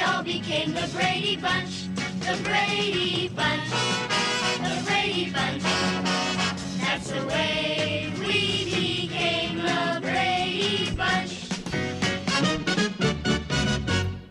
all became the Brady Bunch. The Brady Bunch. The Brady Bunch. That's the way we became the Brady Bunch.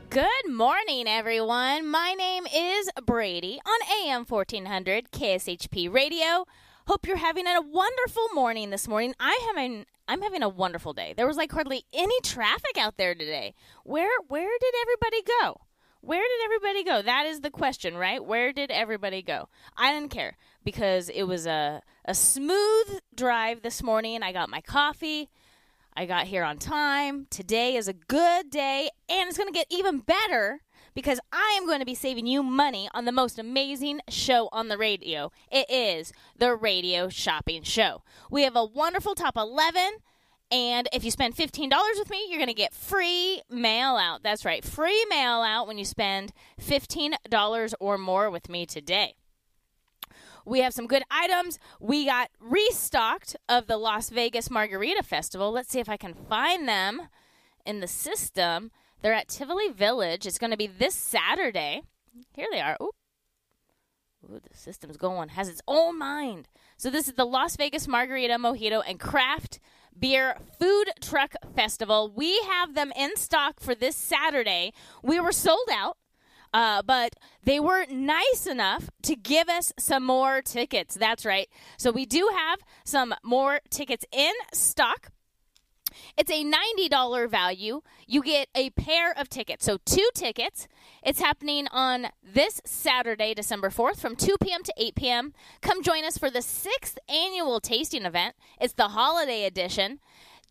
Good morning, everyone. My name is Brady on AM 1400 KSHP Radio. Hope you're having a wonderful morning this morning. I having I'm having a wonderful day. There was like hardly any traffic out there today. Where where did everybody go? Where did everybody go? That is the question, right? Where did everybody go? I didn't care because it was a a smooth drive this morning. I got my coffee. I got here on time. Today is a good day, and it's going to get even better because I am going to be saving you money on the most amazing show on the radio. It is the Radio Shopping Show. We have a wonderful top 11, and if you spend $15 with me, you're going to get free mail out. That's right, free mail out when you spend $15 or more with me today. We have some good items. We got restocked of the Las Vegas Margarita Festival. Let's see if I can find them in the system. They're at Tivoli Village. It's going to be this Saturday. Here they are. Oop. Ooh, the system's going, has its own mind. So, this is the Las Vegas Margarita, Mojito, and Craft Beer Food Truck Festival. We have them in stock for this Saturday. We were sold out. Uh, but they were nice enough to give us some more tickets. That's right. So we do have some more tickets in stock. It's a $90 value. You get a pair of tickets. So, two tickets. It's happening on this Saturday, December 4th, from 2 p.m. to 8 p.m. Come join us for the sixth annual tasting event. It's the holiday edition.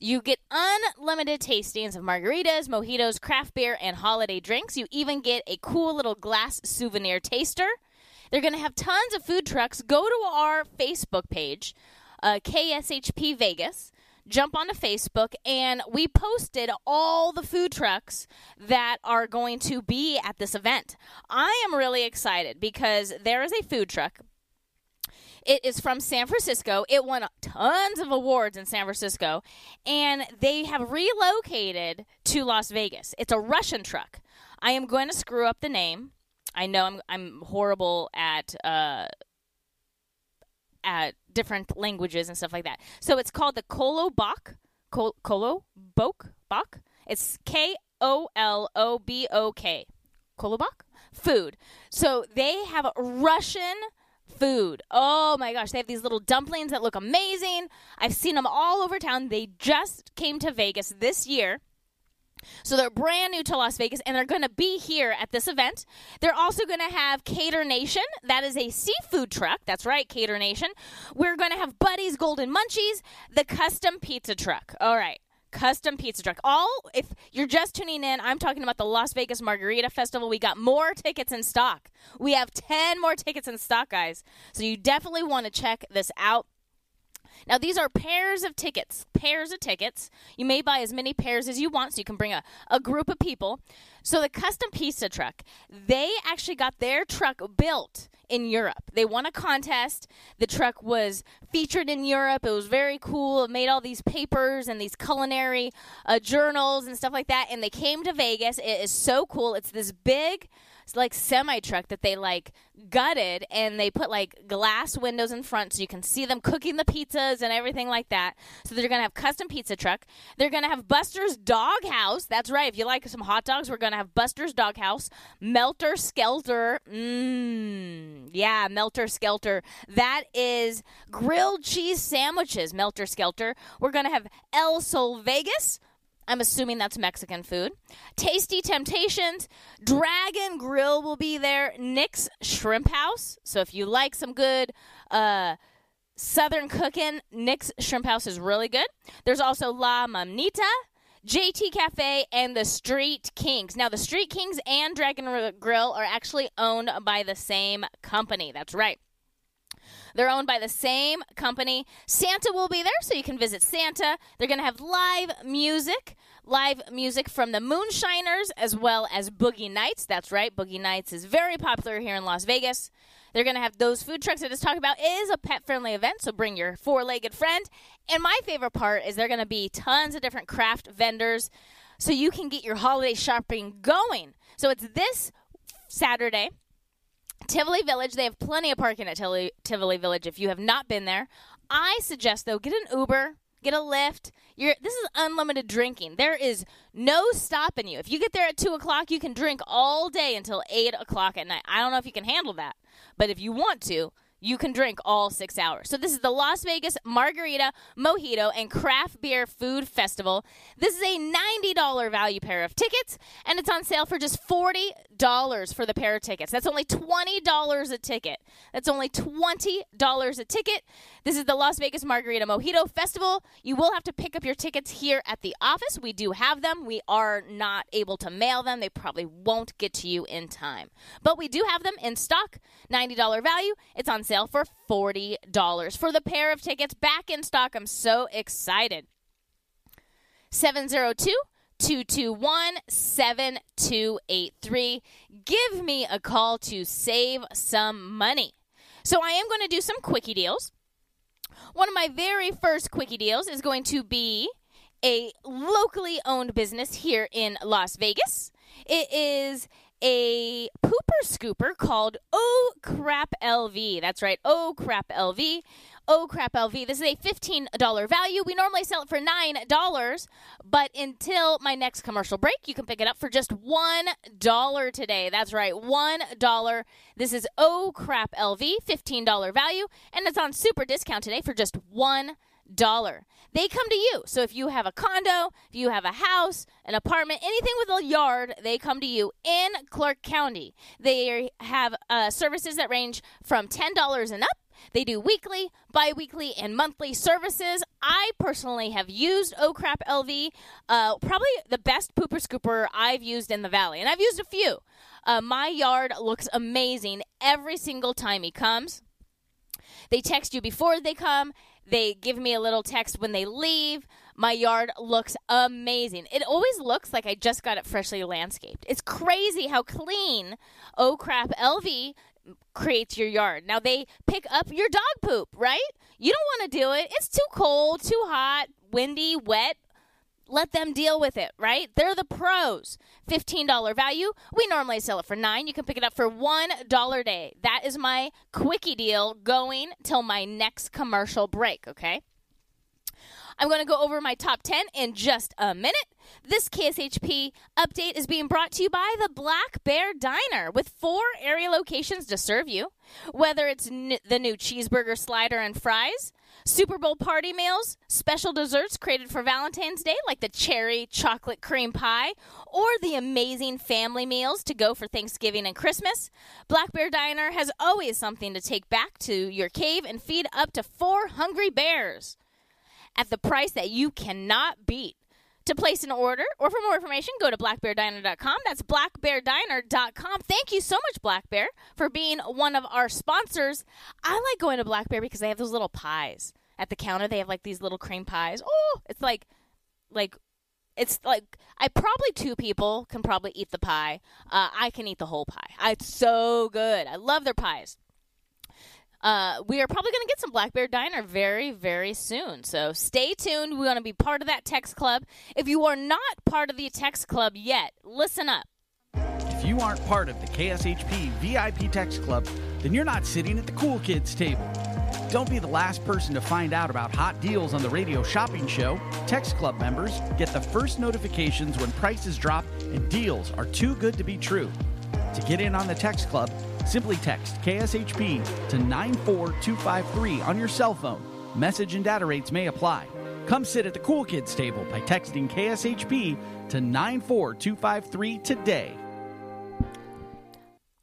You get unlimited tastings of margaritas, mojitos, craft beer, and holiday drinks. You even get a cool little glass souvenir taster. They're going to have tons of food trucks. Go to our Facebook page, uh, KSHP Vegas. Jump onto Facebook, and we posted all the food trucks that are going to be at this event. I am really excited because there is a food truck it is from San Francisco. It won tons of awards in San Francisco, and they have relocated to Las Vegas. It's a Russian truck. I am going to screw up the name. I know I'm I'm horrible at uh, at different languages and stuff like that. So it's called the Kolo Bok. Kol- Kolo Bok Bok. It's K O L O B O K. Kolobok food. So they have Russian food. Oh my gosh, they have these little dumplings that look amazing. I've seen them all over town. They just came to Vegas this year. So they're brand new to Las Vegas and they're going to be here at this event. They're also going to have Cater Nation. That is a seafood truck. That's right, Cater Nation. We're going to have Buddy's Golden Munchies, the custom pizza truck. All right. custom pizza truck. All if you're just tuning in, I'm talking about the Las Vegas Margarita Festival. We got more tickets in stock. We have 10 more tickets in stock, guys. So you definitely want to check this out. Now, these are pairs of tickets. Pairs of tickets. You may buy as many pairs as you want, so you can bring a, a group of people. So, the custom pizza truck, they actually got their truck built in Europe. They won a contest. The truck was featured in Europe. It was very cool. It made all these papers and these culinary uh, journals and stuff like that. And they came to Vegas. It is so cool. It's this big like semi truck that they like gutted and they put like glass windows in front so you can see them cooking the pizzas and everything like that. So they're gonna have custom pizza truck. They're gonna have Buster's Doghouse. That's right. If you like some hot dogs, we're gonna have Buster's Doghouse, Melter Skelter. Mmm, yeah, Melter Skelter. That is grilled cheese sandwiches. Melter Skelter. We're gonna have El Sol Vegas. I'm assuming that's Mexican food. Tasty Temptations, Dragon Grill will be there. Nick's Shrimp House. So if you like some good uh, Southern cooking, Nick's Shrimp House is really good. There's also La Mamnita. JT Cafe and the Street Kings. Now, the Street Kings and Dragon Grill are actually owned by the same company. That's right. They're owned by the same company. Santa will be there, so you can visit Santa. They're going to have live music, live music from the Moonshiners as well as Boogie Nights. That's right, Boogie Nights is very popular here in Las Vegas. They're going to have those food trucks I just talked about. It is a pet friendly event, so bring your four legged friend. And my favorite part is there going to be tons of different craft vendors so you can get your holiday shopping going. So it's this Saturday. Tivoli Village, they have plenty of parking at Tivoli, Tivoli Village if you have not been there. I suggest, though, get an Uber, get a Lyft. You're, this is unlimited drinking. There is no stopping you. If you get there at 2 o'clock, you can drink all day until 8 o'clock at night. I don't know if you can handle that, but if you want to, you can drink all six hours. So this is the Las Vegas Margarita, Mojito, and Craft Beer Food Festival. This is a $90 value pair of tickets, and it's on sale for just $40 for the pair of tickets. That's only $20 a ticket. That's only $20 a ticket. This is the Las Vegas Margarita Mojito Festival. You will have to pick up your tickets here at the office. We do have them. We are not able to mail them. They probably won't get to you in time. But we do have them in stock. $90 value. It's on sale for $40 for the pair of tickets back in stock. I'm so excited. 702 221 7283. Give me a call to save some money. So, I am going to do some quickie deals. One of my very first quickie deals is going to be a locally owned business here in Las Vegas. It is a pooper scooper called Oh Crap LV. That's right, Oh Crap LV. Oh Crap LV. This is a $15 value. We normally sell it for $9, but until my next commercial break, you can pick it up for just $1 today. That's right, $1. This is Oh Crap LV, $15 value, and it's on super discount today for just 1 dollar. They come to you. So if you have a condo, if you have a house, an apartment, anything with a yard, they come to you in Clark County. They have uh, services that range from ten dollars and up. They do weekly, bi weekly, and monthly services. I personally have used Oh Crap LV, uh, probably the best pooper scooper I've used in the valley, and I've used a few. Uh, my yard looks amazing every single time he comes. They text you before they come. They give me a little text when they leave. My yard looks amazing. It always looks like I just got it freshly landscaped. It's crazy how clean Oh Crap LV creates your yard. Now they pick up your dog poop, right? You don't want to do it. It's too cold, too hot, windy, wet. Let them deal with it, right? They're the pros. $15 value. We normally sell it for 9. You can pick it up for $1 a day. That is my quickie deal going till my next commercial break, okay? I'm going to go over my top 10 in just a minute. This KSHP update is being brought to you by the Black Bear Diner with four area locations to serve you. Whether it's n- the new cheeseburger slider and fries, Super Bowl party meals, special desserts created for Valentine's Day like the cherry chocolate cream pie, or the amazing family meals to go for Thanksgiving and Christmas, Black Bear Diner has always something to take back to your cave and feed up to four hungry bears at the price that you cannot beat. To place an order or for more information, go to blackbeardiner.com. That's blackbeardiner.com. Thank you so much, Black Bear, for being one of our sponsors. I like going to Black Bear because they have those little pies at the counter. They have like these little cream pies. Oh, it's like, like, it's like I probably two people can probably eat the pie. Uh, I can eat the whole pie. It's so good. I love their pies. Uh, we are probably going to get some Black Bear Diner very, very soon. So stay tuned. We want to be part of that text club. If you are not part of the text club yet, listen up. If you aren't part of the KSHP VIP Text Club, then you're not sitting at the cool kids table. Don't be the last person to find out about hot deals on the radio shopping show. Text Club members get the first notifications when prices drop and deals are too good to be true. To get in on the Text Club, simply text KSHP to 94253 on your cell phone. Message and data rates may apply. Come sit at the cool kids table by texting KSHP to 94253 today.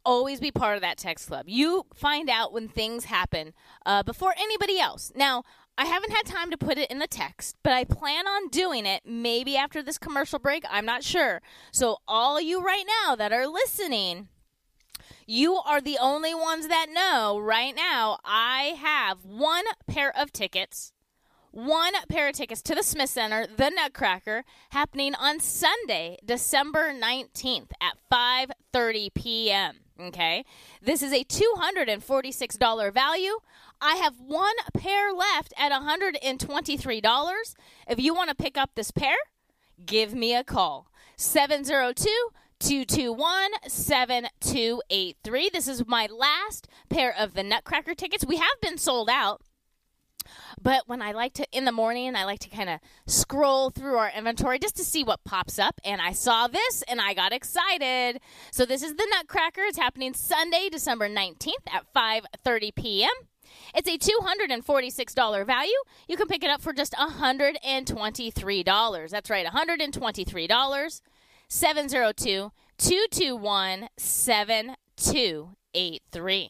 always be part of that text club. You find out when things happen uh, before anybody else. Now, I haven't had time to put it in the text, but I plan on doing it maybe after this commercial break. I'm not sure. So, all you right now that are listening, you are the only ones that know right now. I have one pair of tickets one pair of tickets to the Smith Center, the Nutcracker, happening on Sunday, December 19th at 5:30 p.m. Okay? This is a $246 value. I have one pair left at $123. If you want to pick up this pair, give me a call. 702 221 7283. This is my last pair of the Nutcracker tickets. We have been sold out. But when I like to, in the morning, I like to kind of scroll through our inventory just to see what pops up. And I saw this and I got excited. So this is the Nutcracker. It's happening Sunday, December 19th at 5.30 p.m. It's a $246 value. You can pick it up for just $123. That's right, $123. 702 221 7283.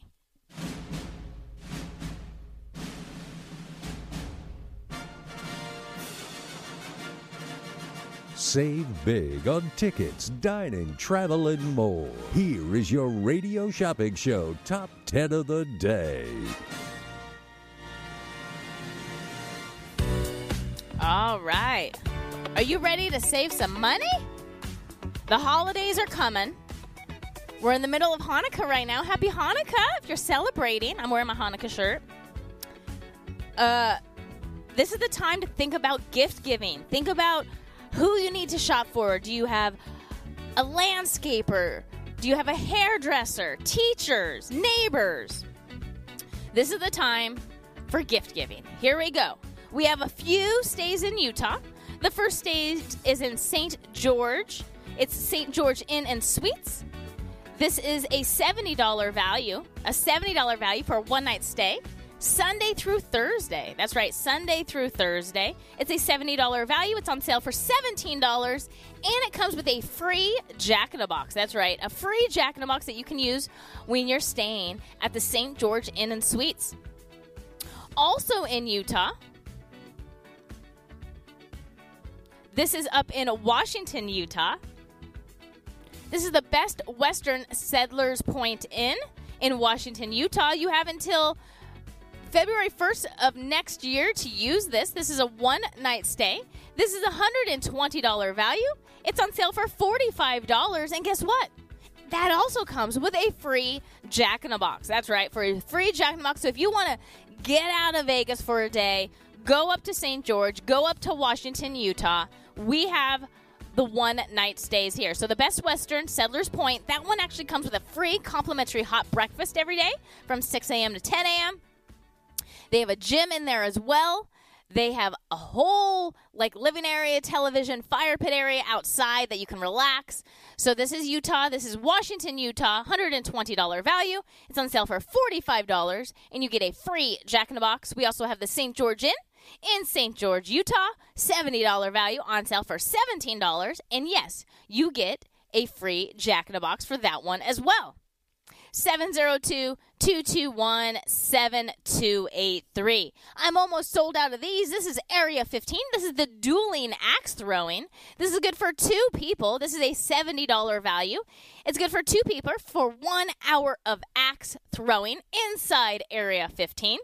Save big on tickets, dining, travel, and more. Here is your radio shopping show top 10 of the day. All right. Are you ready to save some money? The holidays are coming. We're in the middle of Hanukkah right now. Happy Hanukkah if you're celebrating. I'm wearing my Hanukkah shirt. Uh this is the time to think about gift giving. Think about who you need to shop for. Do you have a landscaper? Do you have a hairdresser? Teachers? Neighbors? This is the time for gift giving. Here we go. We have a few stays in Utah. The first stay is in St. George. It's St. George Inn and Suites. This is a $70 value, a $70 value for a one night stay. Sunday through Thursday. That's right, Sunday through Thursday. It's a $70 value. It's on sale for $17 and it comes with a free Jack in a Box. That's right, a free Jack in a Box that you can use when you're staying at the St. George Inn and Suites. Also in Utah, this is up in Washington, Utah. This is the Best Western Settlers Point Inn in Washington, Utah. You have until February 1st of next year to use this. This is a one night stay. This is a $120 value. It's on sale for $45. And guess what? That also comes with a free Jack in a Box. That's right, for a free Jack in a Box. So if you want to get out of Vegas for a day, go up to St. George, go up to Washington, Utah. We have the one night stays here. So the Best Western Settlers Point, that one actually comes with a free complimentary hot breakfast every day from 6 a.m. to 10 a.m. They have a gym in there as well. They have a whole like living area, television, fire pit area outside that you can relax. So this is Utah. This is Washington, Utah. $120 value. It's on sale for $45 and you get a free Jack in the Box. We also have the St. George Inn in St. George, Utah. $70 value on sale for $17 and yes, you get a free Jack in a Box for that one as well. 702 221 7283. I'm almost sold out of these. This is Area 15. This is the dueling axe throwing. This is good for two people. This is a $70 value. It's good for two people for one hour of axe throwing inside Area 15.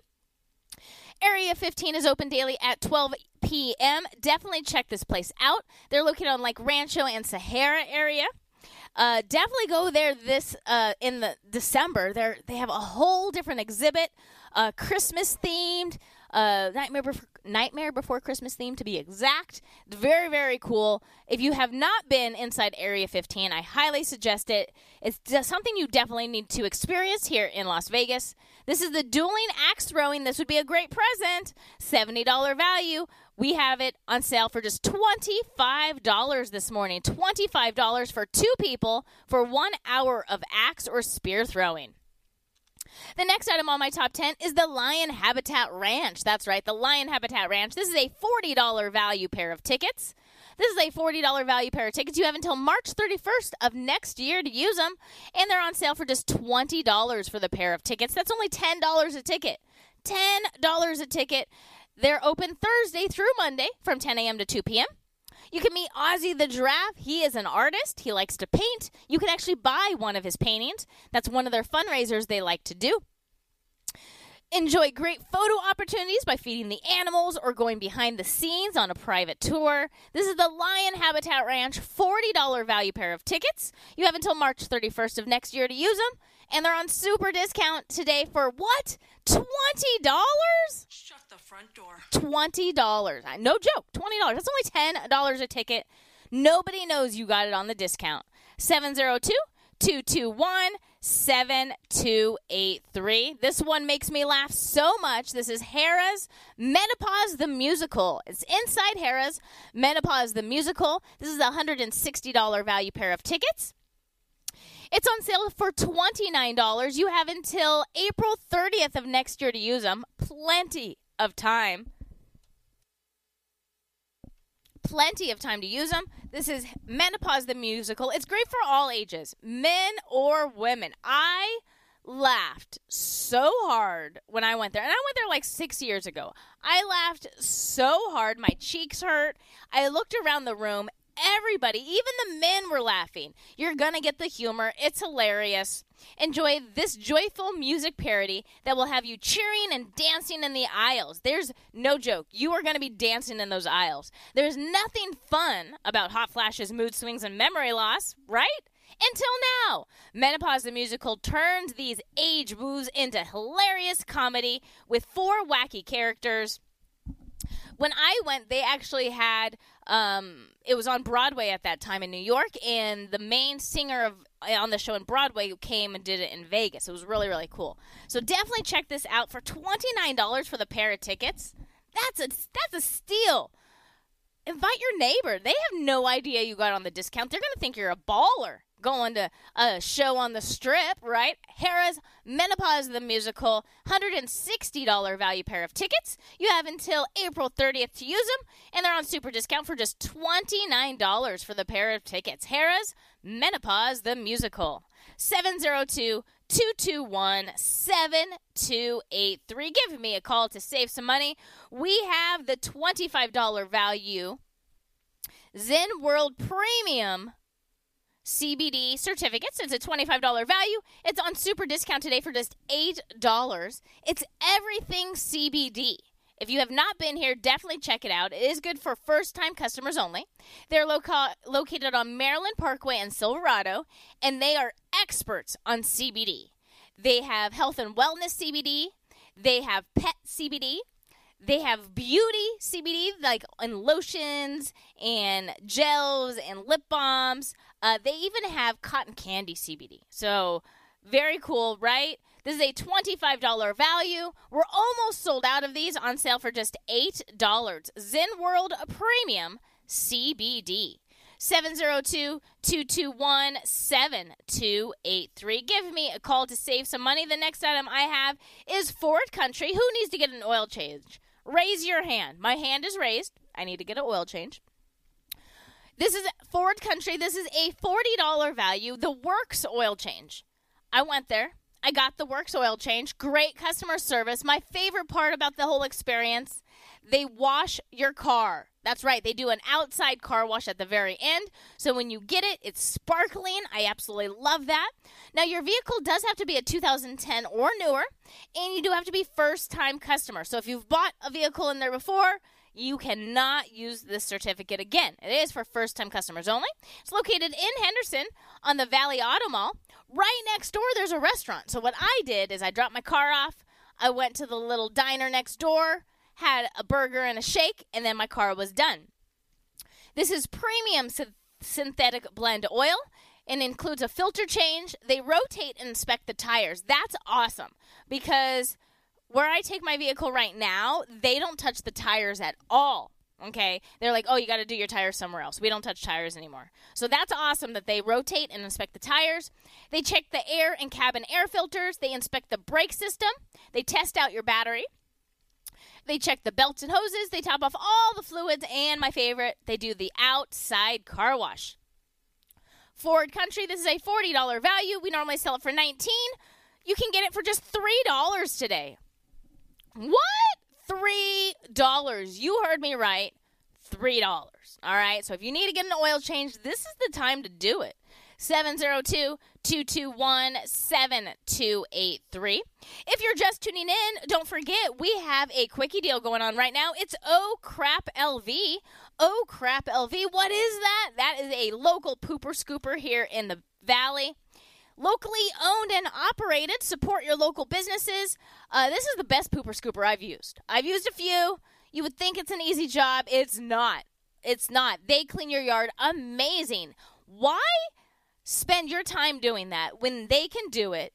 Area 15 is open daily at 12 p.m. Definitely check this place out. They're located on like Rancho and Sahara area. Uh, definitely go there this uh, in the December. They they have a whole different exhibit, uh, Christmas themed, uh, Nightmare Before, Nightmare Before Christmas themed to be exact. Very very cool. If you have not been inside Area 15, I highly suggest it. It's something you definitely need to experience here in Las Vegas. This is the dueling axe throwing. This would be a great present. $70 value. We have it on sale for just $25 this morning. $25 for two people for one hour of axe or spear throwing. The next item on my top 10 is the Lion Habitat Ranch. That's right, the Lion Habitat Ranch. This is a $40 value pair of tickets. This is a $40 value pair of tickets. You have until March 31st of next year to use them, and they're on sale for just $20 for the pair of tickets. That's only $10 a ticket. $10 a ticket. They're open Thursday through Monday from 10 a.m. to 2 p.m. You can meet Ozzy the Giraffe. He is an artist. He likes to paint. You can actually buy one of his paintings. That's one of their fundraisers they like to do. Enjoy great photo opportunities by feeding the animals or going behind the scenes on a private tour. This is the Lion Habitat Ranch $40 value pair of tickets. You have until March 31st of next year to use them, and they're on super discount today for what? $20? Shut the front door. twenty dollars. No joke, twenty dollars. That's only ten dollars a ticket. Nobody knows you got it on the discount. 702-221-7283. This one makes me laugh so much. This is Harrah's Menopause the Musical. It's inside Harrah's Menopause the Musical. This is a $160 value pair of tickets. It's on sale for $29. You have until April 30th of next year to use them. Plenty of time. Plenty of time to use them. This is Menopause the Musical. It's great for all ages, men or women. I laughed so hard when I went there. And I went there like six years ago. I laughed so hard. My cheeks hurt. I looked around the room. Everybody, even the men were laughing. You're to get the humor. It's hilarious. Enjoy this joyful music parody that will have you cheering and dancing in the aisles. There's no joke. You are going to be dancing in those aisles. There's nothing fun about hot flashes, mood swings, and memory loss, right? Until now, Menopause the Musical turns these age woos into hilarious comedy with four wacky characters. When I went, they actually had um, it was on Broadway at that time in New York, and the main singer of on the show in Broadway came and did it in Vegas. It was really really cool. So definitely check this out for twenty nine dollars for the pair of tickets. That's a that's a steal. Invite your neighbor. They have no idea you got on the discount. They're gonna think you're a baller going to a show on the strip, right? Harrah's Menopause the Musical, $160 value pair of tickets. You have until April 30th to use them, and they're on super discount for just $29 for the pair of tickets. Harrah's Menopause the Musical. 702 221 7283. Give me a call to save some money. We have the $25 value Zen World Premium CBD certificates. It's a $25 value. It's on super discount today for just $8. It's everything CBD. If you have not been here, definitely check it out. It is good for first time customers only. They're loca- located on Maryland Parkway and Silverado, and they are experts on CBD. They have health and wellness CBD, they have pet CBD, they have beauty CBD, like in lotions and gels and lip balms. Uh, they even have cotton candy CBD. So, very cool, right? This is a $25 value. We're almost sold out of these on sale for just $8. Zen World Premium CBD. 702 221 7283. Give me a call to save some money. The next item I have is Ford Country. Who needs to get an oil change? Raise your hand. My hand is raised. I need to get an oil change. This is Ford Country. This is a $40 value. The Works oil change. I went there. I got the works oil change. Great customer service. My favorite part about the whole experience they wash your car. That's right. They do an outside car wash at the very end. So when you get it, it's sparkling. I absolutely love that. Now, your vehicle does have to be a 2010 or newer, and you do have to be first time customer. So if you've bought a vehicle in there before, you cannot use this certificate again. It is for first time customers only. It's located in Henderson on the Valley Auto Mall. Right next door, there's a restaurant. So what I did is I dropped my car off. I went to the little diner next door had a burger and a shake, and then my car was done. This is premium synthetic blend oil and includes a filter change. They rotate and inspect the tires. That's awesome because where I take my vehicle right now, they don't touch the tires at all. Okay, they're like, oh, you got to do your tires somewhere else. We don't touch tires anymore. So that's awesome that they rotate and inspect the tires. They check the air and cabin air filters. They inspect the brake system. They test out your battery. They check the belts and hoses, they top off all the fluids, and my favorite, they do the outside car wash. Ford Country, this is a $40 value. We normally sell it for 19 You can get it for just $3 today. What? $3. You heard me right. $3. All right. So if you need to get an oil change, this is the time to do it. 702 221 7283. If you're just tuning in, don't forget we have a quickie deal going on right now. It's Oh Crap LV. Oh Crap LV. What is that? That is a local pooper scooper here in the valley. Locally owned and operated. Support your local businesses. Uh, this is the best pooper scooper I've used. I've used a few. You would think it's an easy job. It's not. It's not. They clean your yard amazing. Why? spend your time doing that when they can do it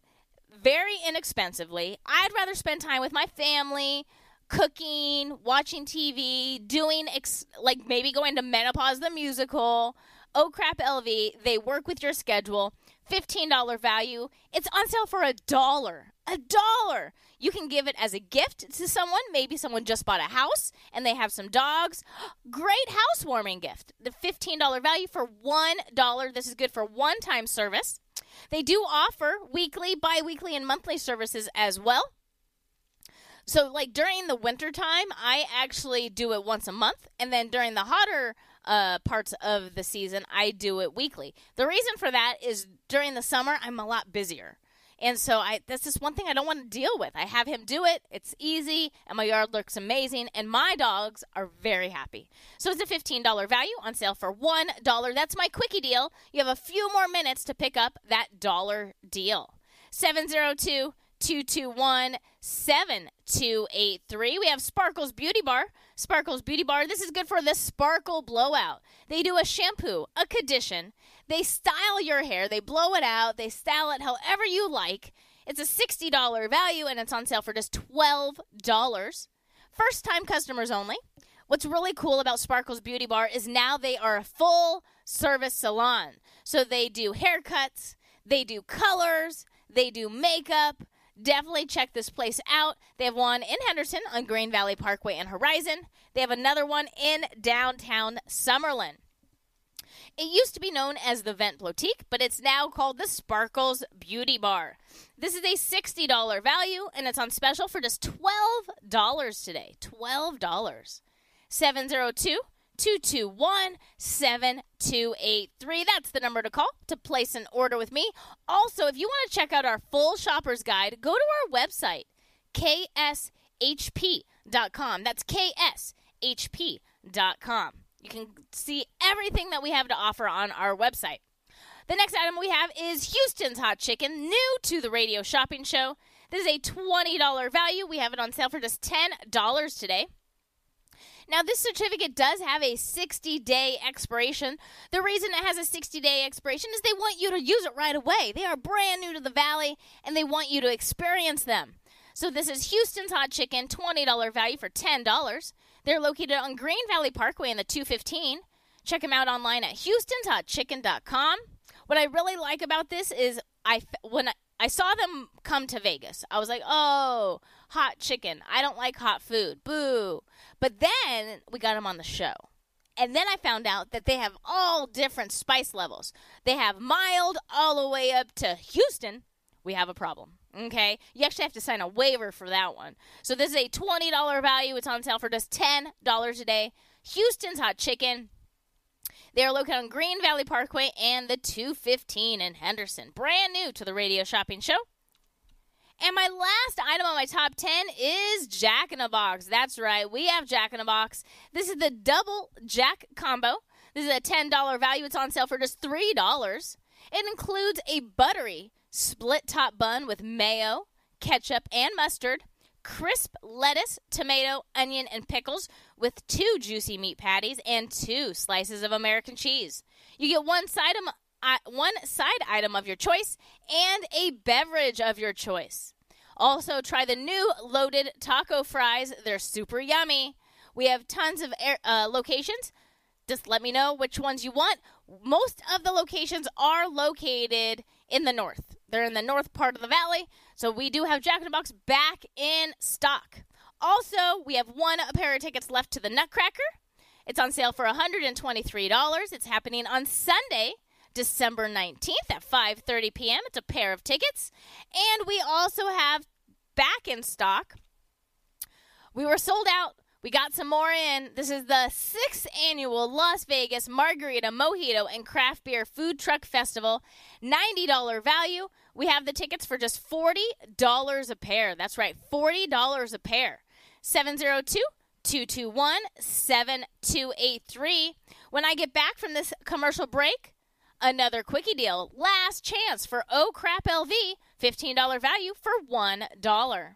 very inexpensively. I'd rather spend time with my family, cooking, watching TV, doing ex- like maybe going to Menopause the musical. Oh crap, LV, they work with your schedule. $15 value. It's on sale for a dollar. A dollar. You can give it as a gift to someone. Maybe someone just bought a house and they have some dogs. Great housewarming gift. The $15 value for $1. This is good for one time service. They do offer weekly, bi weekly, and monthly services as well. So, like during the winter time, I actually do it once a month. And then during the hotter uh, parts of the season, I do it weekly. The reason for that is during the summer, I'm a lot busier. And so I that's just one thing I don't want to deal with. I have him do it. It's easy and my yard looks amazing and my dogs are very happy. So it's a $15 value on sale for $1. That's my quickie deal. You have a few more minutes to pick up that dollar deal. 702 221 7283. We have Sparkles Beauty Bar. Sparkles Beauty Bar. This is good for the sparkle blowout. They do a shampoo, a condition. They style your hair, they blow it out, they style it however you like. It's a $60 value and it's on sale for just $12. First time customers only. What's really cool about Sparkles Beauty Bar is now they are a full service salon. So they do haircuts, they do colors, they do makeup, Definitely check this place out. They have one in Henderson on Green Valley Parkway and Horizon. They have another one in downtown Summerlin. It used to be known as the Vent Boutique, but it's now called the Sparkles Beauty Bar. This is a $60 value, and it's on special for just $12 today. $12. 702 221 7283. That's the number to call to place an order with me. Also, if you want to check out our full shopper's guide, go to our website, kshp.com. That's kshp.com. You can see everything that we have to offer on our website. The next item we have is Houston's Hot Chicken, new to the radio shopping show. This is a $20 value. We have it on sale for just $10 today. Now, this certificate does have a 60 day expiration. The reason it has a 60 day expiration is they want you to use it right away. They are brand new to the Valley and they want you to experience them. So, this is Houston's Hot Chicken, $20 value for $10. They're located on Green Valley Parkway in the 215. Check them out online at houstonshotchicken.com. What I really like about this is I when I, I saw them come to Vegas, I was like, "Oh, hot chicken. I don't like hot food. Boo." But then we got them on the show. And then I found out that they have all different spice levels. They have mild all the way up to Houston, we have a problem. Okay? You actually have to sign a waiver for that one. So this is a $20 value. It's on sale for just $10 a day. Houston's Hot Chicken. They are located on Green Valley Parkway and the 215 in Henderson. Brand new to the radio shopping show. And my last item on my top 10 is Jack in a Box. That's right, we have Jack in a Box. This is the double Jack combo. This is a $10 value. It's on sale for just $3. It includes a buttery split top bun with mayo, ketchup, and mustard, crisp lettuce, tomato, onion, and pickles with two juicy meat patties and two slices of American cheese. You get one side uh, one side item of your choice and a beverage of your choice. Also, try the new loaded taco fries. They're super yummy. We have tons of air, uh, locations. Just let me know which ones you want. Most of the locations are located in the north. They're in the north part of the valley. So we do have Jack in the Box back in stock. Also, we have one pair of tickets left to the Nutcracker. It's on sale for $123. It's happening on Sunday, December 19th at 5:30 p.m. It's a pair of tickets. And we also have back in stock. We were sold out. We got some more in. This is the sixth annual Las Vegas Margarita, Mojito, and Craft Beer Food Truck Festival. $90 value. We have the tickets for just $40 a pair. That's right, $40 a pair. 702 221 7283. When I get back from this commercial break, another quickie deal. Last chance for Oh Crap LV. $15 value for $1.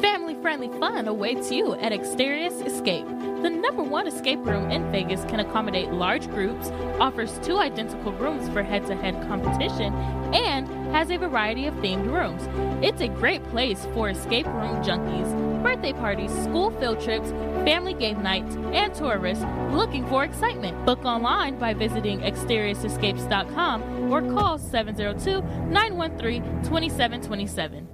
Family friendly fun awaits you at Exterius Escape. The number one escape room in Vegas can accommodate large groups, offers two identical rooms for head to head competition, and has a variety of themed rooms. It's a great place for escape room junkies, birthday parties, school field trips, family game nights, and tourists looking for excitement. Book online by visiting exteriusescapes.com or call 702 913 2727.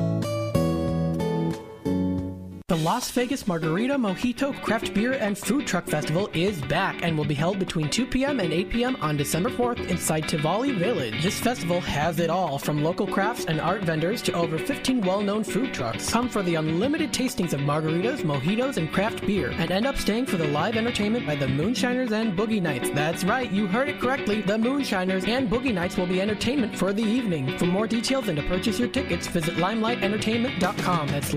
Las Vegas Margarita, Mojito, Craft Beer, and Food Truck Festival is back and will be held between 2 p.m. and 8 p.m. on December 4th inside Tivoli Village. This festival has it all, from local crafts and art vendors to over 15 well-known food trucks. Come for the unlimited tastings of margaritas, mojitos, and craft beer, and end up staying for the live entertainment by the Moonshiners and Boogie Nights. That's right, you heard it correctly. The Moonshiners and Boogie Nights will be entertainment for the evening. For more details and to purchase your tickets, visit limelightentertainment.com. That's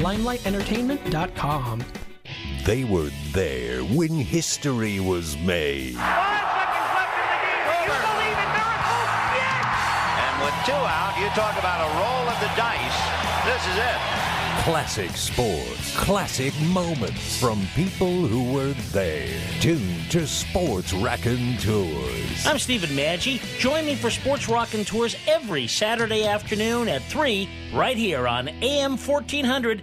limelitentertainment.com. They were there when history was made. You believe in Marcus? Yes! And with two out, you talk about a roll of the dice. This is it. Classic sports, classic moments from people who were there. Tune to Sports Rockin' Tours. I'm Stephen Maggi. Join me for Sports Rockin' Tours every Saturday afternoon at 3 right here on AM 1400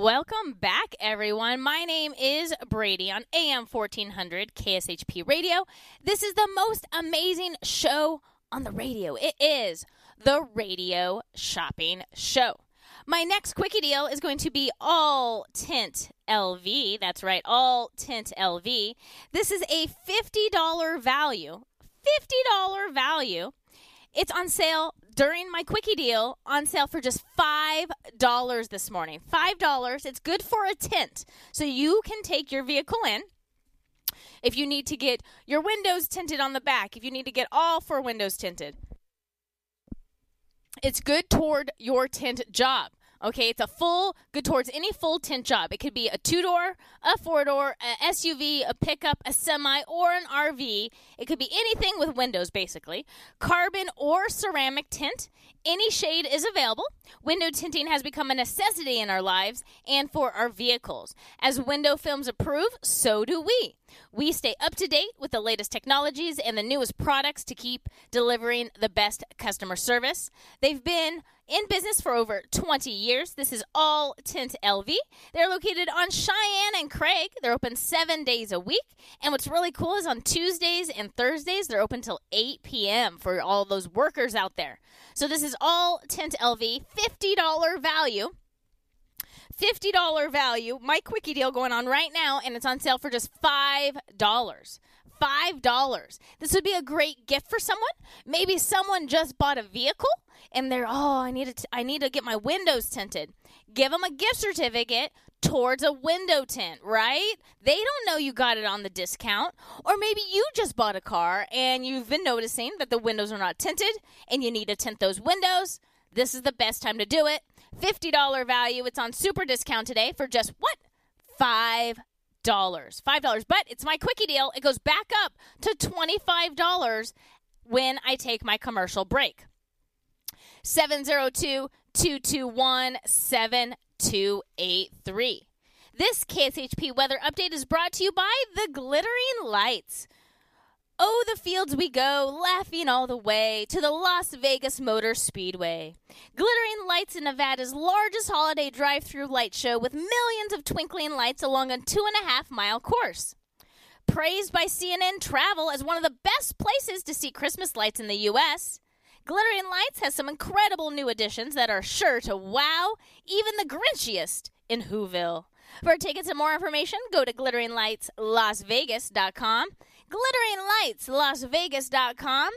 Welcome back, everyone. My name is Brady on AM 1400 KSHP Radio. This is the most amazing show on the radio. It is the Radio Shopping Show. My next quickie deal is going to be all tint LV. That's right, all tint LV. This is a $50 value. $50 value. It's on sale during my quickie deal on sale for just $5 this morning. $5. It's good for a tint. So you can take your vehicle in. If you need to get your windows tinted on the back, if you need to get all four windows tinted, it's good toward your tint job. Okay, it's a full, good towards any full tint job. It could be a two door, a four door, a SUV, a pickup, a semi, or an RV. It could be anything with windows, basically. Carbon or ceramic tint. Any shade is available. Window tinting has become a necessity in our lives and for our vehicles. As window films improve, so do we. We stay up to date with the latest technologies and the newest products to keep delivering the best customer service. They've been in business for over 20 years. This is All Tint LV. They're located on Cheyenne and Craig. They're open seven days a week. And what's really cool is on Tuesdays and Thursdays, they're open till 8 p.m. for all those workers out there. So this is All Tint LV, $50 value. $50 value. My quickie deal going on right now, and it's on sale for just $5. $5. This would be a great gift for someone. Maybe someone just bought a vehicle and they're, oh, I need to, I need to get my windows tinted. Give them a gift certificate towards a window tint, right? They don't know you got it on the discount. Or maybe you just bought a car and you've been noticing that the windows are not tinted and you need to tint those windows. This is the best time to do it. $50 value. It's on super discount today for just what? $5. $5. But it's my quickie deal. It goes back up to $25 when I take my commercial break. 702 221 7283. This KSHP weather update is brought to you by the Glittering Lights. Oh, the fields we go, laughing all the way to the Las Vegas Motor Speedway. Glittering Lights in Nevada's largest holiday drive through light show with millions of twinkling lights along a two and a half mile course. Praised by CNN Travel as one of the best places to see Christmas lights in the U.S., Glittering Lights has some incredible new additions that are sure to wow even the Grinchiest in Whoville. For tickets and more information, go to glitteringlightslasvegas.com. Glitteringlightslasvegas.com.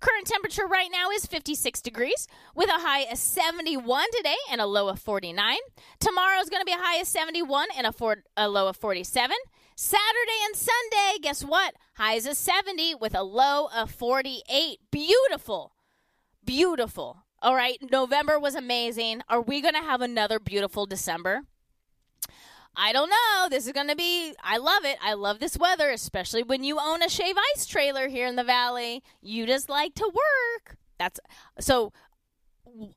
Current temperature right now is 56 degrees with a high of 71 today and a low of 49. Tomorrow is going to be a high of 71 and a, four, a low of 47. Saturday and Sunday, guess what? Highs of 70 with a low of 48. Beautiful. Beautiful. All right, November was amazing. Are we going to have another beautiful December? I don't know. This is going to be, I love it. I love this weather, especially when you own a shave ice trailer here in the valley. You just like to work. That's so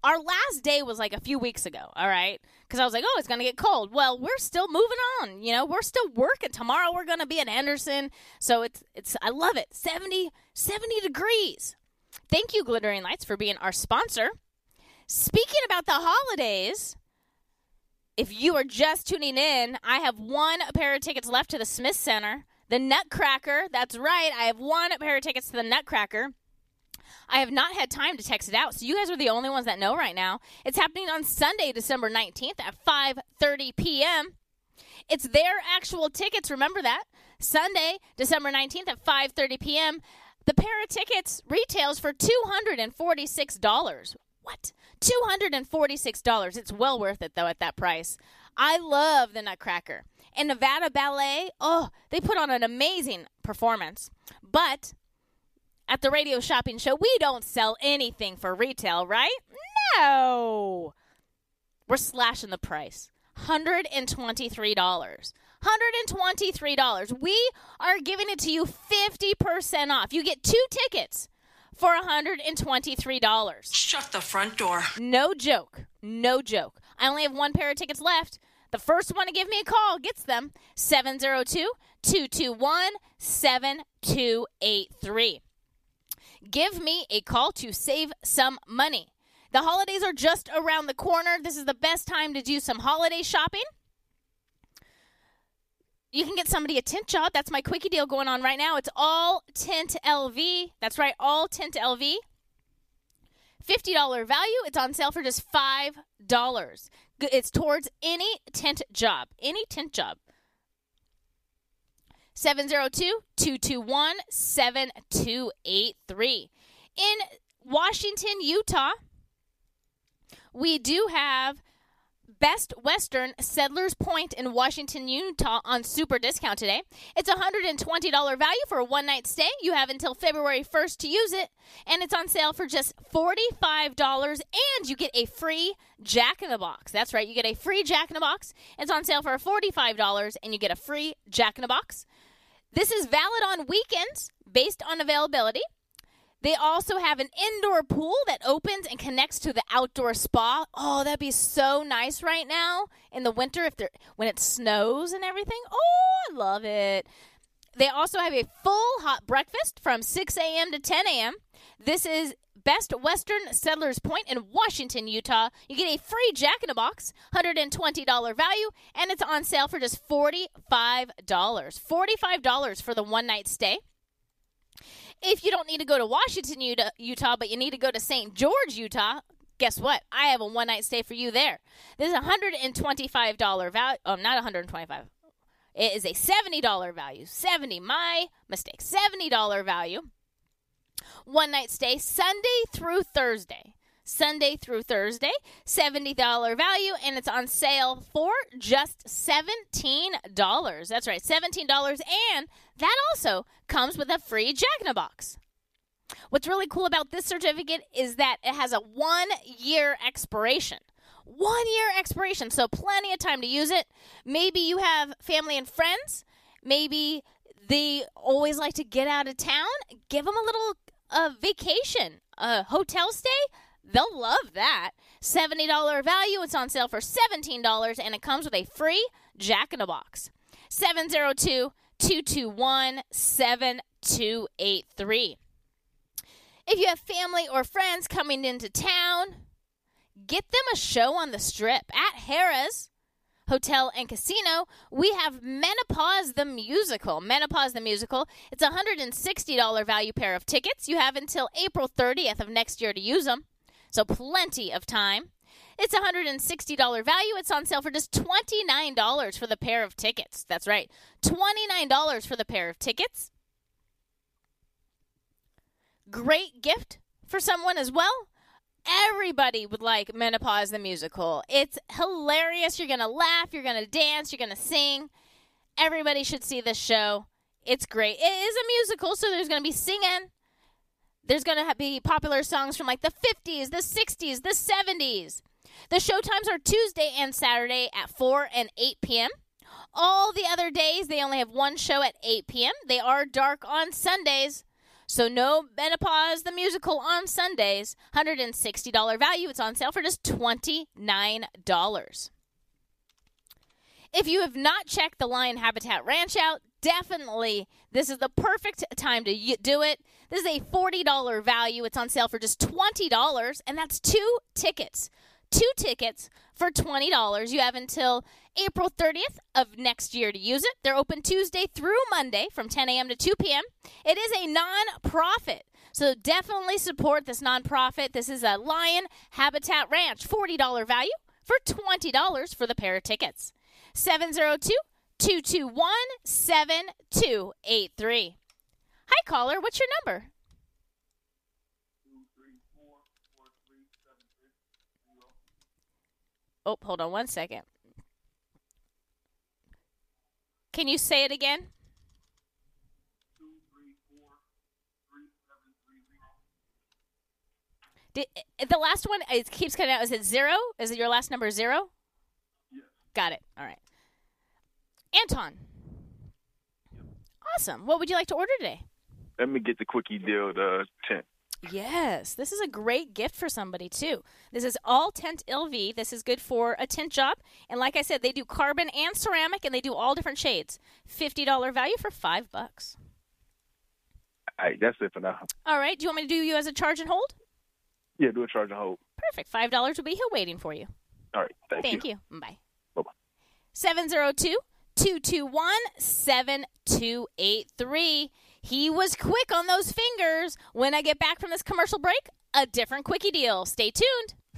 our last day was like a few weeks ago, all right? Because I was like, oh, it's going to get cold. Well, we're still moving on. You know, we're still working. Tomorrow we're going to be at Anderson. So it's, it's, I love it. 70, 70 degrees. Thank you, Glittering Lights, for being our sponsor. Speaking about the holidays, if you are just tuning in, I have one pair of tickets left to the Smith Center. The Nutcracker. That's right. I have one pair of tickets to the Nutcracker. I have not had time to text it out, so you guys are the only ones that know right now. It's happening on Sunday, December 19th at 5:30 p.m. It's their actual tickets, remember that? Sunday, December 19th at 5:30 p.m. The pair of tickets retails for $246. What? $246. It's well worth it though at that price. I love the Nutcracker. And Nevada Ballet, oh, they put on an amazing performance. But at the radio shopping show, we don't sell anything for retail, right? No. We're slashing the price. $123. $123. We are giving it to you 50% off. You get two tickets for $123. Shut the front door. No joke. No joke. I only have one pair of tickets left. The first one to give me a call gets them 702 221 7283. Give me a call to save some money. The holidays are just around the corner. This is the best time to do some holiday shopping. You can get somebody a tint job. That's my quickie deal going on right now. It's all tint LV. That's right, all tint LV. $50 value. It's on sale for just $5. It's towards any tint job. Any tint job. 702 221 7283. In Washington, Utah, we do have Best Western Settlers Point in Washington, Utah on super discount today. It's a $120 value for a one night stay. You have until February 1st to use it, and it's on sale for just $45, and you get a free Jack in the Box. That's right, you get a free Jack in the Box. It's on sale for $45, and you get a free Jack in the Box. This is valid on weekends based on availability. They also have an indoor pool that opens and connects to the outdoor spa. Oh, that'd be so nice right now in the winter if there when it snows and everything. Oh, I love it. They also have a full hot breakfast from 6 a.m. to 10 a.m. This is Best Western Settlers Point in Washington, Utah. You get a free Jack in a Box, $120 value, and it's on sale for just $45. $45 for the one night stay. If you don't need to go to Washington, Utah, but you need to go to St. George, Utah, guess what? I have a one night stay for you there. This is a $125 value. Um, oh, not 125 It is a $70 value. 70, my mistake. $70 value. One night stay Sunday through Thursday. Sunday through Thursday, $70 value, and it's on sale for just $17. That's right, $17. And that also comes with a free Jack in a Box. What's really cool about this certificate is that it has a one year expiration. One year expiration, so plenty of time to use it. Maybe you have family and friends. Maybe they always like to get out of town. Give them a little uh, vacation, a hotel stay They'll love that. $70 value. It's on sale for $17 and it comes with a free Jack in a Box. 702 221 7283. If you have family or friends coming into town, get them a show on the strip at Harrah's Hotel and Casino. We have Menopause the Musical. Menopause the Musical. It's a $160 value pair of tickets. You have until April 30th of next year to use them so plenty of time. It's a $160 value. It's on sale for just $29 for the pair of tickets. That's right, $29 for the pair of tickets. Great gift for someone as well. Everybody would like Menopause the Musical. It's hilarious. You're going to laugh, you're going to dance, you're going to sing. Everybody should see this show. It's great. It is a musical, so there's going to be singing, there's going to be popular songs from like the 50s, the 60s, the 70s. The show times are Tuesday and Saturday at 4 and 8 p.m. All the other days, they only have one show at 8 p.m. They are dark on Sundays. So no Menopause the Musical on Sundays. $160 value. It's on sale for just $29. If you have not checked the Lion Habitat Ranch out, definitely this is the perfect time to do it. This is a $40 value. It's on sale for just $20, and that's two tickets. Two tickets for $20. You have until April 30th of next year to use it. They're open Tuesday through Monday from 10 a.m. to 2 p.m. It is a non-profit. So definitely support this nonprofit. This is a Lion Habitat Ranch, $40 value for $20 for the pair of tickets. 702 221 7283. Hi, caller. What's your number? Oh, hold on one second. Can you say it again? Did, eh, the last one it keeps cutting out. Is it zero? Is it your last number zero? Yes. Got it. All right. Anton. Awesome. What would you like to order today? Let me get the quickie deal, the tent. Yes, this is a great gift for somebody too. This is all tint LV. This is good for a tent job, and like I said, they do carbon and ceramic, and they do all different shades. Fifty dollar value for five bucks. All right, that's it for now. All right. Do you want me to do you as a charge and hold? Yeah, do a charge and hold. Perfect. Five dollars will be here waiting for you. All right, thank, Thank you. Bye. Bye-bye. 702 221 7283. He was quick on those fingers. When I get back from this commercial break, a different quickie deal. Stay tuned.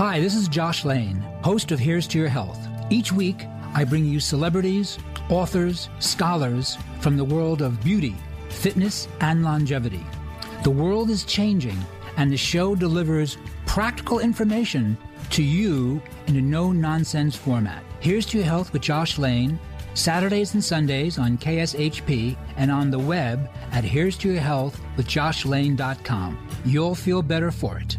Hi, this is Josh Lane, host of Here's to Your Health. Each week, I bring you celebrities, authors, scholars from the world of beauty, fitness, and longevity. The world is changing, and the show delivers practical information to you in a no nonsense format. Here's to Your Health with Josh Lane, Saturdays and Sundays on KSHP and on the web at Here's to Your Health with JoshLane.com. You'll feel better for it.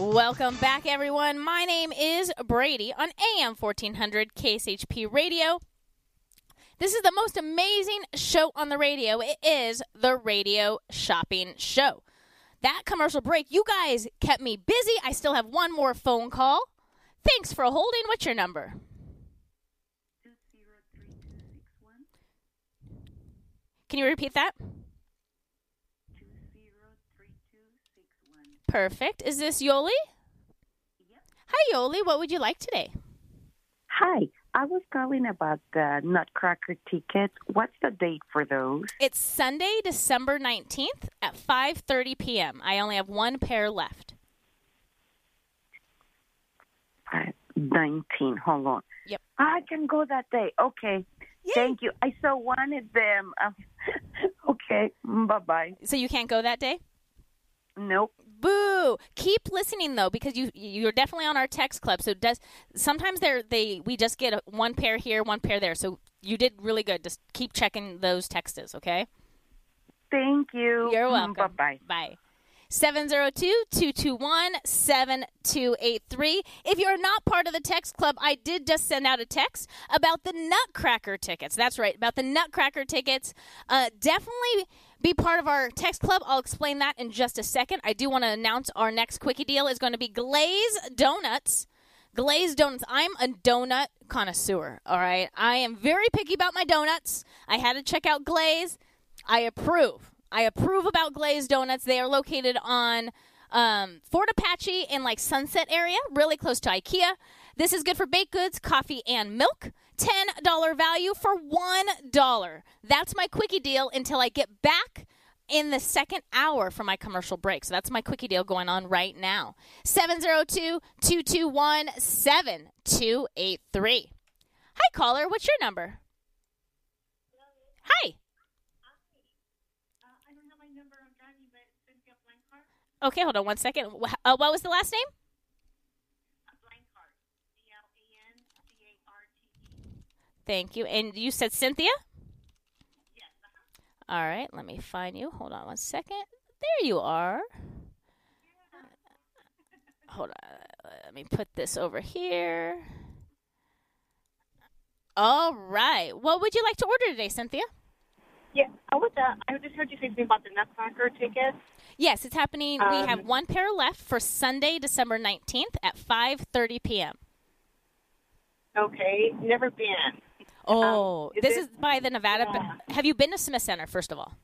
Welcome back, everyone. My name is Brady on AM 1400 KSHP Radio. This is the most amazing show on the radio. It is the Radio Shopping Show. That commercial break, you guys kept me busy. I still have one more phone call. Thanks for holding. What's your number? Can you repeat that? Perfect. Is this Yoli? Hi, Yoli. What would you like today? Hi, I was calling about the Nutcracker tickets. What's the date for those? It's Sunday, December 19th at 5:30 p.m. I only have one pair left. Uh, 19. Hold on. Yep. I can go that day. Okay. Thank you. I so wanted them. Um, okay. Bye bye. So you can't go that day? Nope. Boo! Keep listening though, because you you're definitely on our text club. So does sometimes they're they we just get a, one pair here, one pair there. So you did really good. Just keep checking those texts, okay? Thank you. You're welcome. Bye bye. Bye. 702-221-7283. If you're not part of the text club, I did just send out a text about the Nutcracker tickets. That's right, about the Nutcracker tickets. Uh, definitely be part of our text club. I'll explain that in just a second. I do want to announce our next quickie deal is going to be Glaze Donuts. Glazed donuts. I'm a donut connoisseur, all right? I am very picky about my donuts. I had to check out Glaze. I approve. I approve about glazed donuts. They are located on um, Fort Apache in like Sunset area, really close to IKEA. This is good for baked goods, coffee, and milk. $10 value for $1. That's my quickie deal until I get back in the second hour for my commercial break. So that's my quickie deal going on right now. 702 221 7283. Hi, caller. What's your number? Hi. Uh I don't have my number on driving, but you have my car. Okay, hold on one second. Uh, what was the last name? Thank you. And you said Cynthia? Yes. All right, let me find you. Hold on one second. There you are. Hold on. Let me put this over here. All right. What would you like to order today, Cynthia? Yeah, I was. Uh, I just heard you say something about the Nutcracker tickets. Yes, it's happening. we have Um, one pair left for Sunday, December 19th at 5:30 p.m. Okay, never been. Oh, Um, is this is by the Nevada. Yeah. Have you been to Smith Center first of all?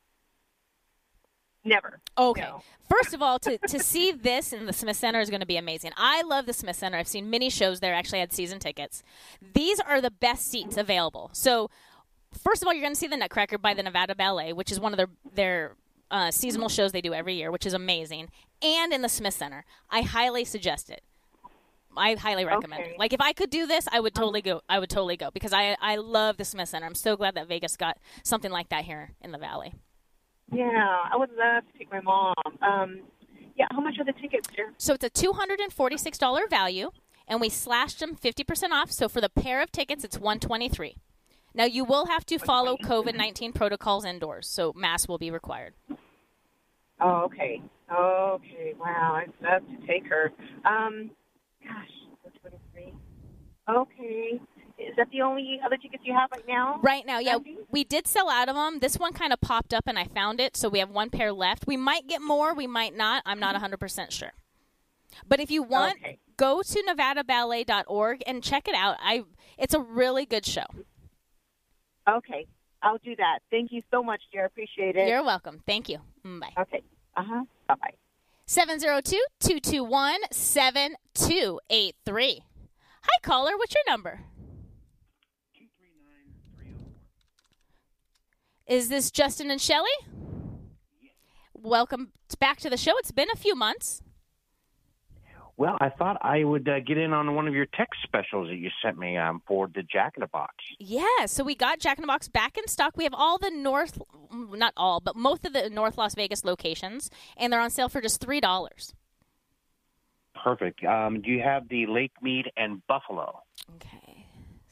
Never. Okay. No. First of all, to, to see this in the Smith Center is going to be amazing. I love the Smith Center. I've seen many shows there. Actually, had season tickets. These are the best seats available. So, first of all, you're going to see the Nutcracker by the Nevada Ballet, which is one of their their uh, seasonal shows they do every year, which is amazing. And in the Smith Center, I highly suggest it. I highly recommend Okay. it. Like if I could do this, I would totally go. I would totally go because I I love the Smith Center. I'm so glad that Vegas got something like that here in the Valley. Yeah, I would love to take my mom. Um, yeah, how much are the tickets, dear? So it's a $246 value, and we slashed them 50% off. So for the pair of tickets, it's 123 Now, you will have to follow COVID 19 protocols indoors, so masks will be required. Oh, okay. Okay. Wow, I'd love to take her. Um, gosh, so 23. Okay. Is that the only other tickets you have right now? Right now, yeah, we did sell out of them. This one kind of popped up, and I found it, so we have one pair left. We might get more, we might not. I'm not 100% sure. But if you want, go to nevadaballet.org and check it out. I it's a really good show. Okay, I'll do that. Thank you so much, dear. Appreciate it. You're welcome. Thank you. Mm, Bye. Okay. Uh huh. Bye bye. 702 221 7283. Hi, caller. What's your number? Is this Justin and Shelley? Welcome back to the show. It's been a few months. Well, I thought I would uh, get in on one of your text specials that you sent me um, for the Jack in the Box. Yeah, so we got Jack in the Box back in stock. We have all the North, not all, but most of the North Las Vegas locations, and they're on sale for just three dollars. Perfect. Um, do you have the Lake Mead and Buffalo? Okay,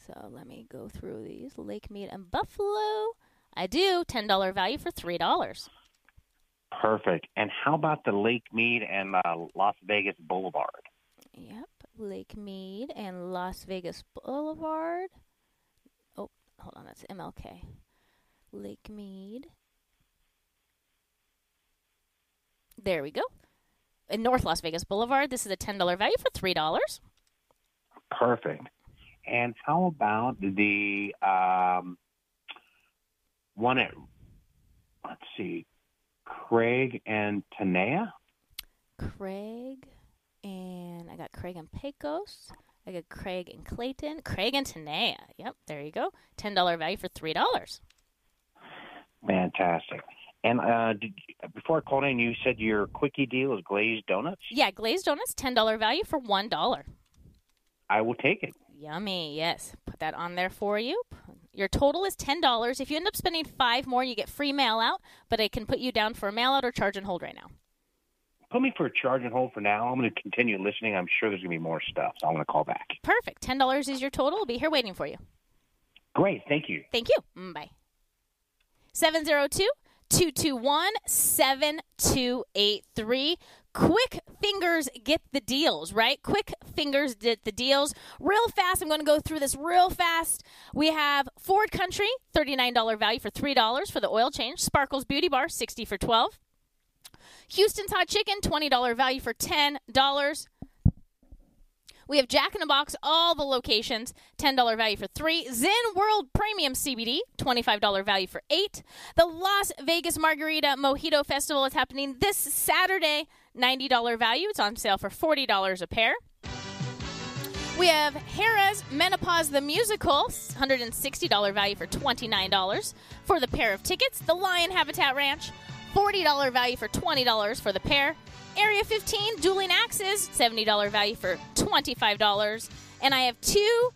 so let me go through these. Lake Mead and Buffalo. I do. Ten dollar value for three dollars. Perfect. And how about the Lake Mead and uh, Las Vegas Boulevard? Yep, Lake Mead and Las Vegas Boulevard. Oh, hold on, that's MLK. Lake Mead. There we go. In North Las Vegas Boulevard, this is a ten dollar value for three dollars. Perfect. And how about the um, one at let's see, Craig and Tenaya? Craig and I got Craig and Pecos. I got Craig and Clayton. Craig and Tenaya. Yep, there you go. Ten dollar value for three dollars. Fantastic. And uh, did, before I called in, you said your quickie deal is glazed donuts. Yeah, glazed donuts, ten dollar value for one dollar. I will take it. Yummy. Yes, put that on there for you. Your total is ten dollars. If you end up spending five more, you get free mail out. But I can put you down for a mail out or charge and hold right now. Put me for a charge and hold for now. I'm going to continue listening. I'm sure there's going to be more stuff, so I'm going to call back. Perfect. Ten dollars is your total. I'll be here waiting for you. Great. Thank you. Thank you. Mm, Bye. 702 221 7283. Quick fingers get the deals, right? Quick fingers get the deals. Real fast, I'm going to go through this real fast. We have Ford Country, $39 value for $3 for the oil change. Sparkles Beauty Bar, 60 for 12 Houston's Hot Chicken, $20 value for $10. We have Jack in the Box, all the locations, $10 value for three. Zen World Premium CBD, $25 value for eight. The Las Vegas Margarita Mojito Festival is happening this Saturday, $90 value. It's on sale for $40 a pair. We have Harrah's Menopause the Musical, $160 value for $29 for the pair of tickets. The Lion Habitat Ranch, $40 value for $20 for the pair. Area 15 Dueling Axes, $70 value for $25. And I have two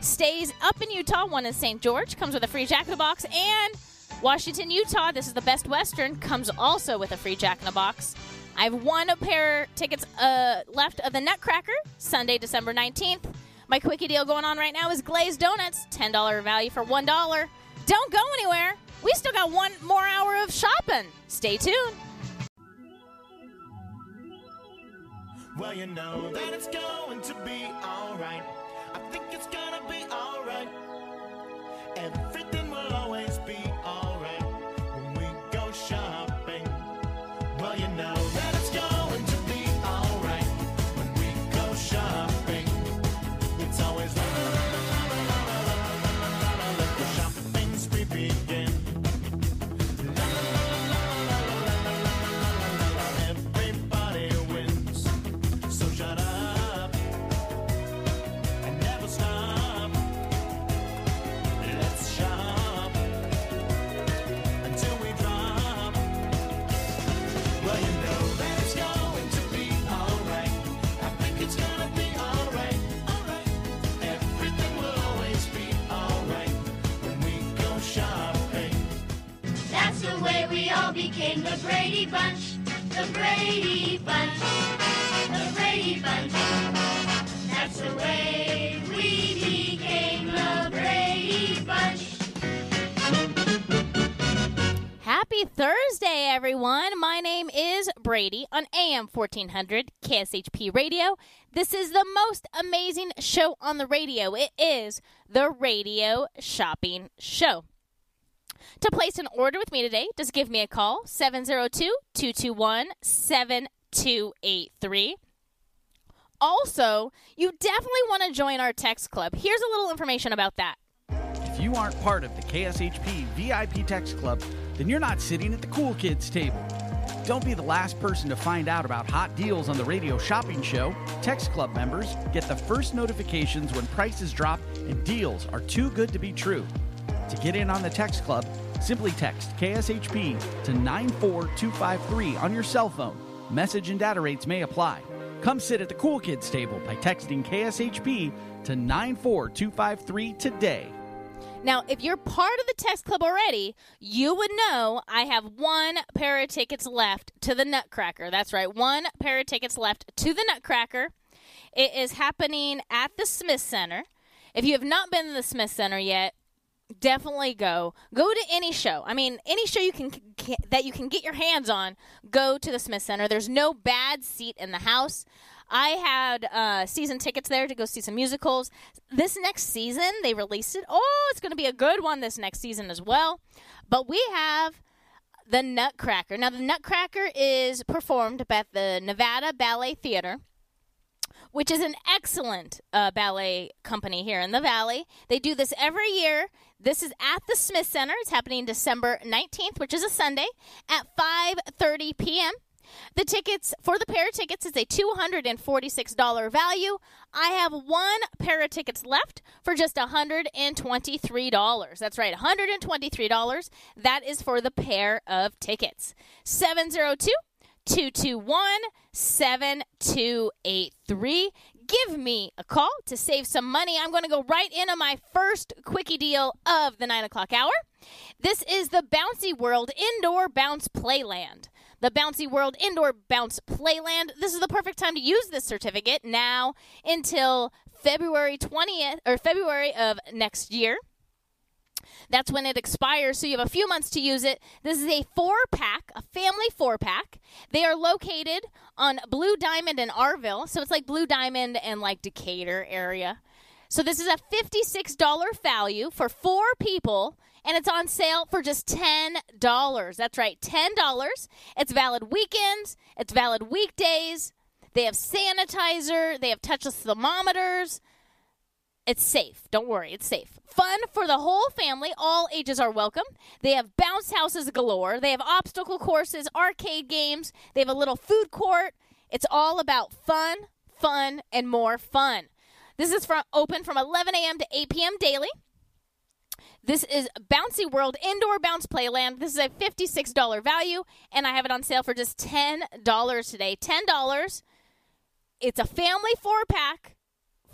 stays up in Utah. One in St. George, comes with a free Jack in the Box. And Washington, Utah, this is the Best Western, comes also with a free Jack in the Box. I have one pair tickets uh, left of the Nutcracker, Sunday, December 19th. My quickie deal going on right now is glazed donuts, $10 value for $1. Don't go anywhere. We still got one more hour of shopping. Stay tuned. Well, you know that it's going to be alright. I think it's gonna be alright. Everything will always became the Brady Bunch. The Brady Bunch. The Brady Bunch. That's the way we became the Brady Bunch. Happy Thursday, everyone. My name is Brady on AM 1400 KSHP Radio. This is the most amazing show on the radio. It is the Radio Shopping Show. To place an order with me today, just give me a call 702 221 7283. also, you definitely want to join our text club. Here's a little information about that. If you aren't part of the KSHP VIP Text Club, then you're not sitting at the cool kids table. Don't be the last person to find out about hot deals on the radio shopping show. Text Club members get the first notifications when prices drop and deals are too good to be true. To get in on the Text Club, simply text KSHP to 94253 on your cell phone. Message and data rates may apply. Come sit at the cool kids table by texting KSHP to 94253 today. Now, if you're part of the text club already, you would know I have one pair of tickets left to the Nutcracker. That's right, one pair of tickets left to the Nutcracker. It is happening at the Smith Center. If you have not been to the Smith Center yet, definitely go. Go to any show. I mean, any show you can, can that you can get your hands on. Go to the Smith Center. There's no bad seat in the house. I had uh, season tickets there to go see some musicals. This next season, they released it. Oh, it's going to be a good one this next season as well. But we have the Nutcracker. Now, the Nutcracker is performed at the Nevada Ballet Theater which is an excellent uh, ballet company here in the Valley. They do this every year. This is at the Smith Center. It's happening December 19th, which is a Sunday, at 5:30 p.m. The tickets for the pair of tickets is a $246 value. I have one pair of tickets left for just $123. That's right, $123. That is for the pair of tickets. 702 221 7283. Give me a call to save some money. I'm going to go right into my first quickie deal of the 9 o'clock hour. This is the Bouncy World Indoor Bounce Playland. The Bouncy World Indoor Bounce Playland. This is the perfect time to use this certificate now until February 20th or February of next year. That's when it expires, so you have a few months to use it. This is a four pack, a family four pack. They are located on Blue Diamond and Arville, so it's like Blue Diamond and like Decatur area. So this is a $56 value for four people, and it's on sale for just $10. That's right, $10. It's valid weekends, it's valid weekdays. They have sanitizer, they have touchless thermometers. It's safe. Don't worry, it's safe. Fun for the whole family. All ages are welcome. They have bounce houses galore. They have obstacle courses, arcade games. They have a little food court. It's all about fun, fun, and more fun. This is from open from 11 a.m. to 8 p.m. daily. This is Bouncy World Indoor Bounce Playland. This is a $56 value, and I have it on sale for just $10 today. $10. It's a family four pack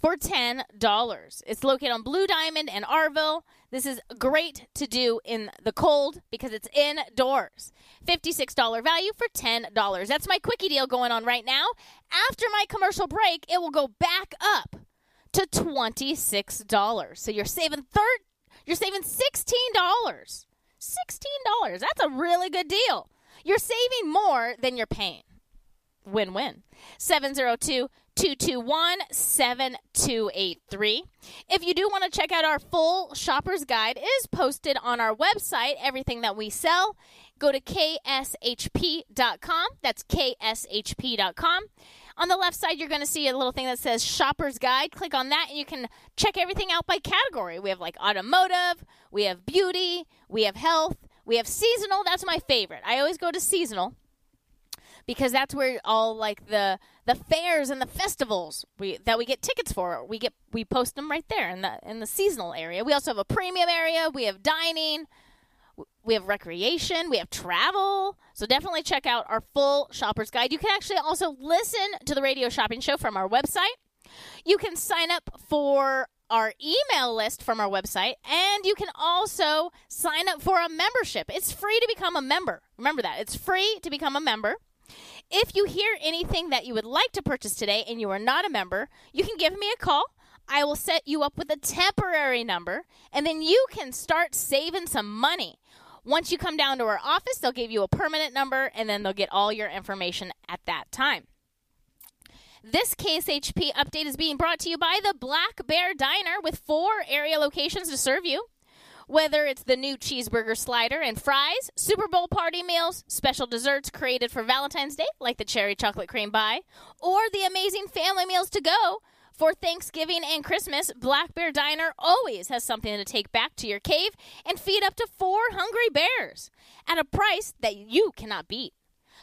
for $10. It's located on Blue Diamond and Arville. This is great to do in the cold because it's indoors. $56 value for $10. That's my quickie deal going on right now. After my commercial break, it will go back up to $26. So you're saving third you're saving $16. $16. That's a really good deal. You're saving more than you're paying. Win win. 702 221 7283. If you do want to check out our full shopper's guide, is posted on our website, everything that we sell. Go to kshp.com. That's kshp.com. On the left side, you're going to see a little thing that says Shopper's Guide. Click on that, and you can check everything out by category. We have like automotive, we have beauty, we have health, we have seasonal. That's my favorite. I always go to seasonal because that's where all like the the fairs and the festivals we that we get tickets for we get we post them right there in the in the seasonal area. We also have a premium area. We have dining. We have recreation, we have travel. So definitely check out our full shopper's guide. You can actually also listen to the radio shopping show from our website. You can sign up for our email list from our website, and you can also sign up for a membership. It's free to become a member. Remember that. It's free to become a member. If you hear anything that you would like to purchase today and you are not a member, you can give me a call. I will set you up with a temporary number, and then you can start saving some money. Once you come down to our office, they'll give you a permanent number, and then they'll get all your information at that time. This KSHP update is being brought to you by the Black Bear Diner with four area locations to serve you. Whether it's the new cheeseburger slider and fries, Super Bowl party meals, special desserts created for Valentine's Day, like the cherry chocolate cream pie, or the amazing family meals to go, for Thanksgiving and Christmas, Black Bear Diner always has something to take back to your cave and feed up to four hungry bears at a price that you cannot beat.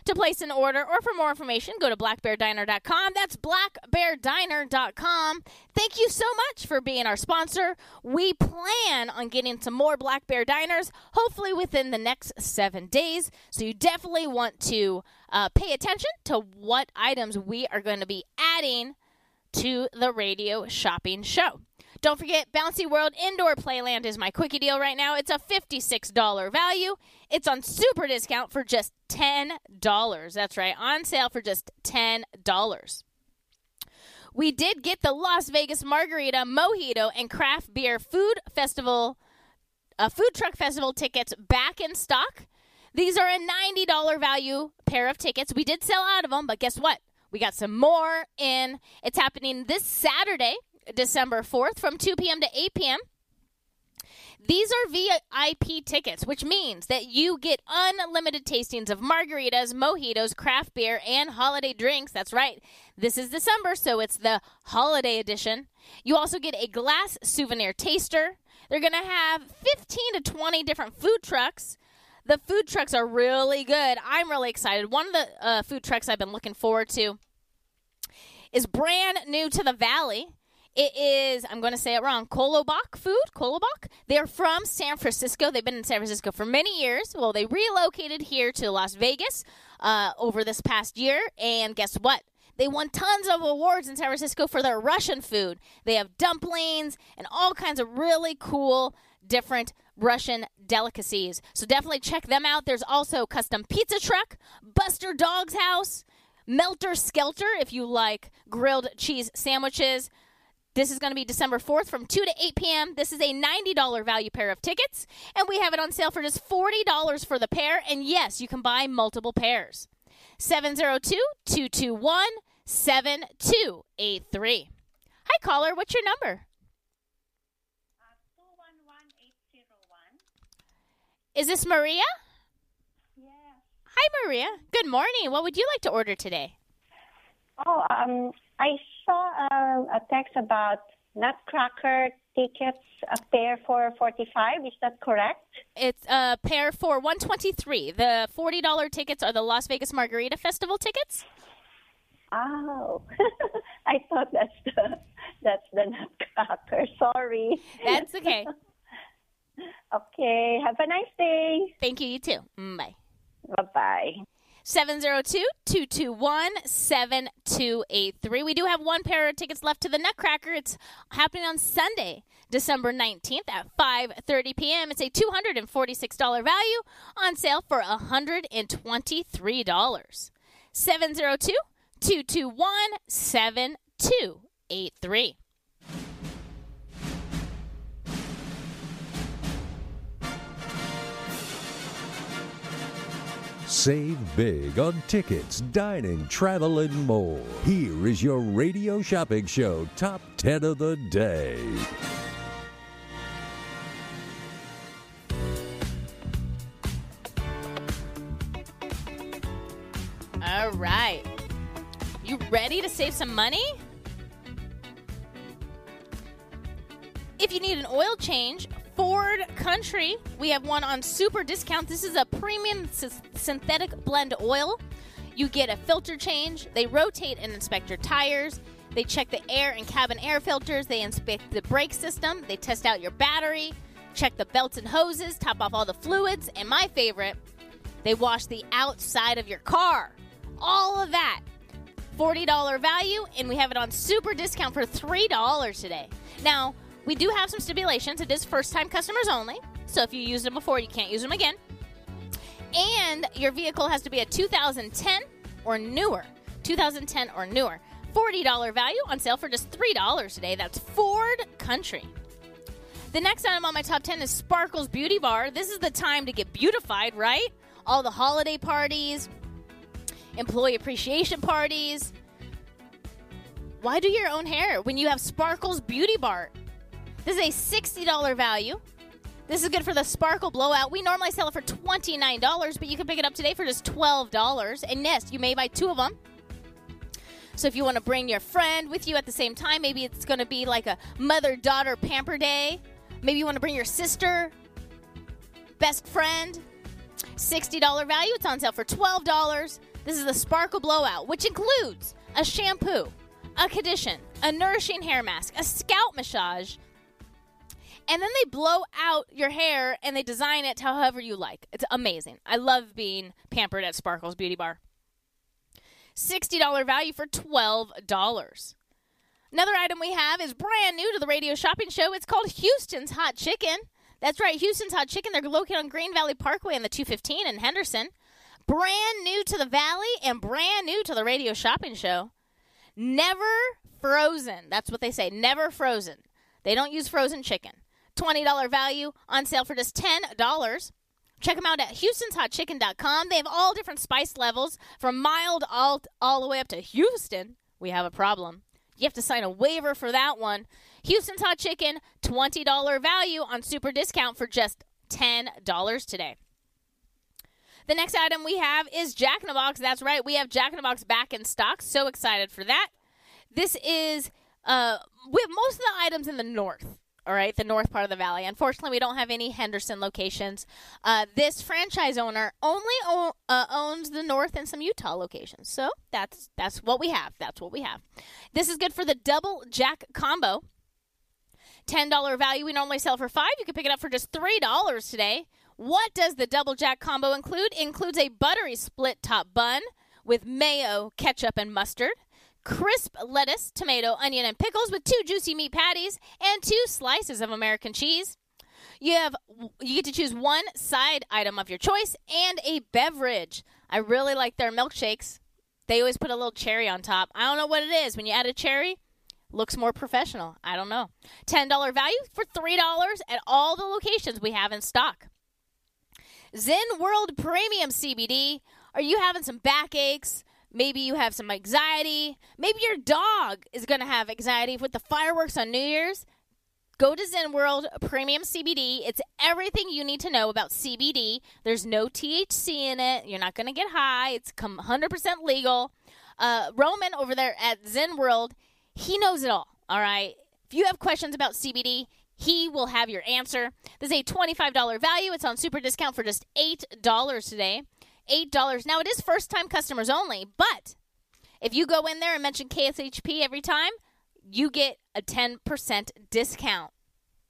To place an order or for more information, go to blackbeardiner.com. That's blackbeardiner.com. Thank you so much for being our sponsor. We plan on getting some more Black Bear Diners, hopefully within the next seven days. So you definitely want to uh, pay attention to what items we are going to be adding to the radio shopping show. Don't forget, Bouncy World Indoor Playland is my quickie deal right now. It's a $56 value. It's on super discount for just $10. That's right, on sale for just $10. We did get the Las Vegas Margarita, Mojito, and Craft Beer Food Festival, uh, Food Truck Festival tickets back in stock. These are a $90 value pair of tickets. We did sell out of them, but guess what? We got some more in. It's happening this Saturday, December 4th from 2 p.m. to 8 p.m. These are VIP tickets, which means that you get unlimited tastings of margaritas, mojitos, craft beer, and holiday drinks. That's right. This is December, so it's the holiday edition. You also get a glass souvenir taster. They're going to have 15 to 20 different food trucks. The food trucks are really good. I'm really excited. One of the uh, food trucks I've been looking forward to is brand new to the valley. It is, I'm going to say it wrong, Kolobok Food. Kolobok. They're from San Francisco. They've been in San Francisco for many years. Well, they relocated here to Las Vegas uh, over this past year. And guess what? They won tons of awards in San Francisco for their Russian food. They have dumplings and all kinds of really cool, different Russian delicacies. So definitely check them out. There's also Custom Pizza Truck, Buster Dog's House, Melter Skelter if you like grilled cheese sandwiches. This is going to be December 4th from 2 to 8 p.m. This is a $90 value pair of tickets, and we have it on sale for just $40 for the pair. And yes, you can buy multiple pairs. 702 221 7283. Hi, caller. What's your number? Is this Maria? Yeah. Hi, Maria. Good morning. What would you like to order today? Oh, um, I saw a, a text about Nutcracker tickets, a pair for 45 Is that correct? It's a pair for 123 The $40 tickets are the Las Vegas Margarita Festival tickets. Oh, I thought that's the that's the Nutcracker. Sorry. That's okay. okay. Have a nice day. Thank you. You too. Mm, Bye. Bye bye. 702-221-7283. We do have one pair of tickets left to the Nutcracker. It's happening on Sunday, December 19th at 5:30 p.m. It's a $246 value on sale for $123. 702-221-7283. Save big on tickets, dining, travel, and more. Here is your radio shopping show top 10 of the day. All right. You ready to save some money? If you need an oil change, Ford Country, we have one on super discount. This is a premium s- synthetic blend oil. You get a filter change. They rotate and inspect your tires. They check the air and cabin air filters. They inspect the brake system. They test out your battery, check the belts and hoses, top off all the fluids, and my favorite, they wash the outside of your car. All of that. $40 value, and we have it on super discount for $3 today. Now, we do have some stipulations. It is first time customers only. So if you used them before, you can't use them again. And your vehicle has to be a 2010 or newer. 2010 or newer. $40 value on sale for just $3 today. That's Ford Country. The next item on my top 10 is Sparkles Beauty Bar. This is the time to get beautified, right? All the holiday parties, employee appreciation parties. Why do your own hair when you have Sparkles Beauty Bar? This is a $60 value This is good for the Sparkle Blowout. We normally sell it for $29, but you can pick it up today for just $12. And yes, you may buy two of them. So if you want to bring your friend with you at the same time, maybe it's going to be like a mother daughter pamper day. Maybe you want to bring your sister, best friend. $60 value. It's on sale for $12. This is the Sparkle Blowout, which includes a shampoo, a condition, a nourishing hair mask, a scalp massage, and then they blow out your hair and they design it however you like. It's amazing. I love being pampered at Sparkle's Beauty Bar. $60 value for $12. Another item we have is brand new to the radio shopping show. It's called Houston's Hot Chicken. That's right, Houston's Hot Chicken. They're located on Green Valley Parkway on the 215 in Henderson. Brand new to the Valley and brand new to the radio shopping show. Never frozen. That's what they say. Never frozen. They don't use frozen chicken. $20 value on sale for just $10. Check them out at houstonshotchicken.com. They have all different spice levels from mild all, all the way up to Houston. We have a problem. You have to sign a waiver for that one. Houston's Hot Chicken, $20 value on super discount for just $10 today. The next item we have is Jack in the Box. That's right, we have Jack in the Box back in stock. So excited for that. This is uh, with most of the items in the north. All right, the north part of the valley. Unfortunately, we don't have any Henderson locations. Uh, this franchise owner only o- uh, owns the north and some Utah locations. So that's that's what we have. That's what we have. This is good for the double jack combo. Ten dollar value. We normally sell for five. You can pick it up for just three dollars today. What does the double jack combo include? Includes a buttery split top bun with mayo, ketchup, and mustard crisp lettuce, tomato, onion, and pickles with two juicy meat patties and two slices of American cheese. You have you get to choose one side item of your choice and a beverage. I really like their milkshakes. They always put a little cherry on top. I don't know what it is. When you add a cherry, looks more professional. I don't know. $10 value for $3 at all the locations we have in stock. Zen World Premium CBD. Are you having some backaches? Maybe you have some anxiety. Maybe your dog is going to have anxiety with the fireworks on New Year's. Go to Zen World Premium CBD. It's everything you need to know about CBD. There's no THC in it. You're not going to get high. It's 100% legal. Uh, Roman over there at Zen World, he knows it all. All right. If you have questions about CBD, he will have your answer. There's a $25 value. It's on super discount for just $8 today. $8. Now, it is first time customers only, but if you go in there and mention KSHP every time, you get a 10% discount.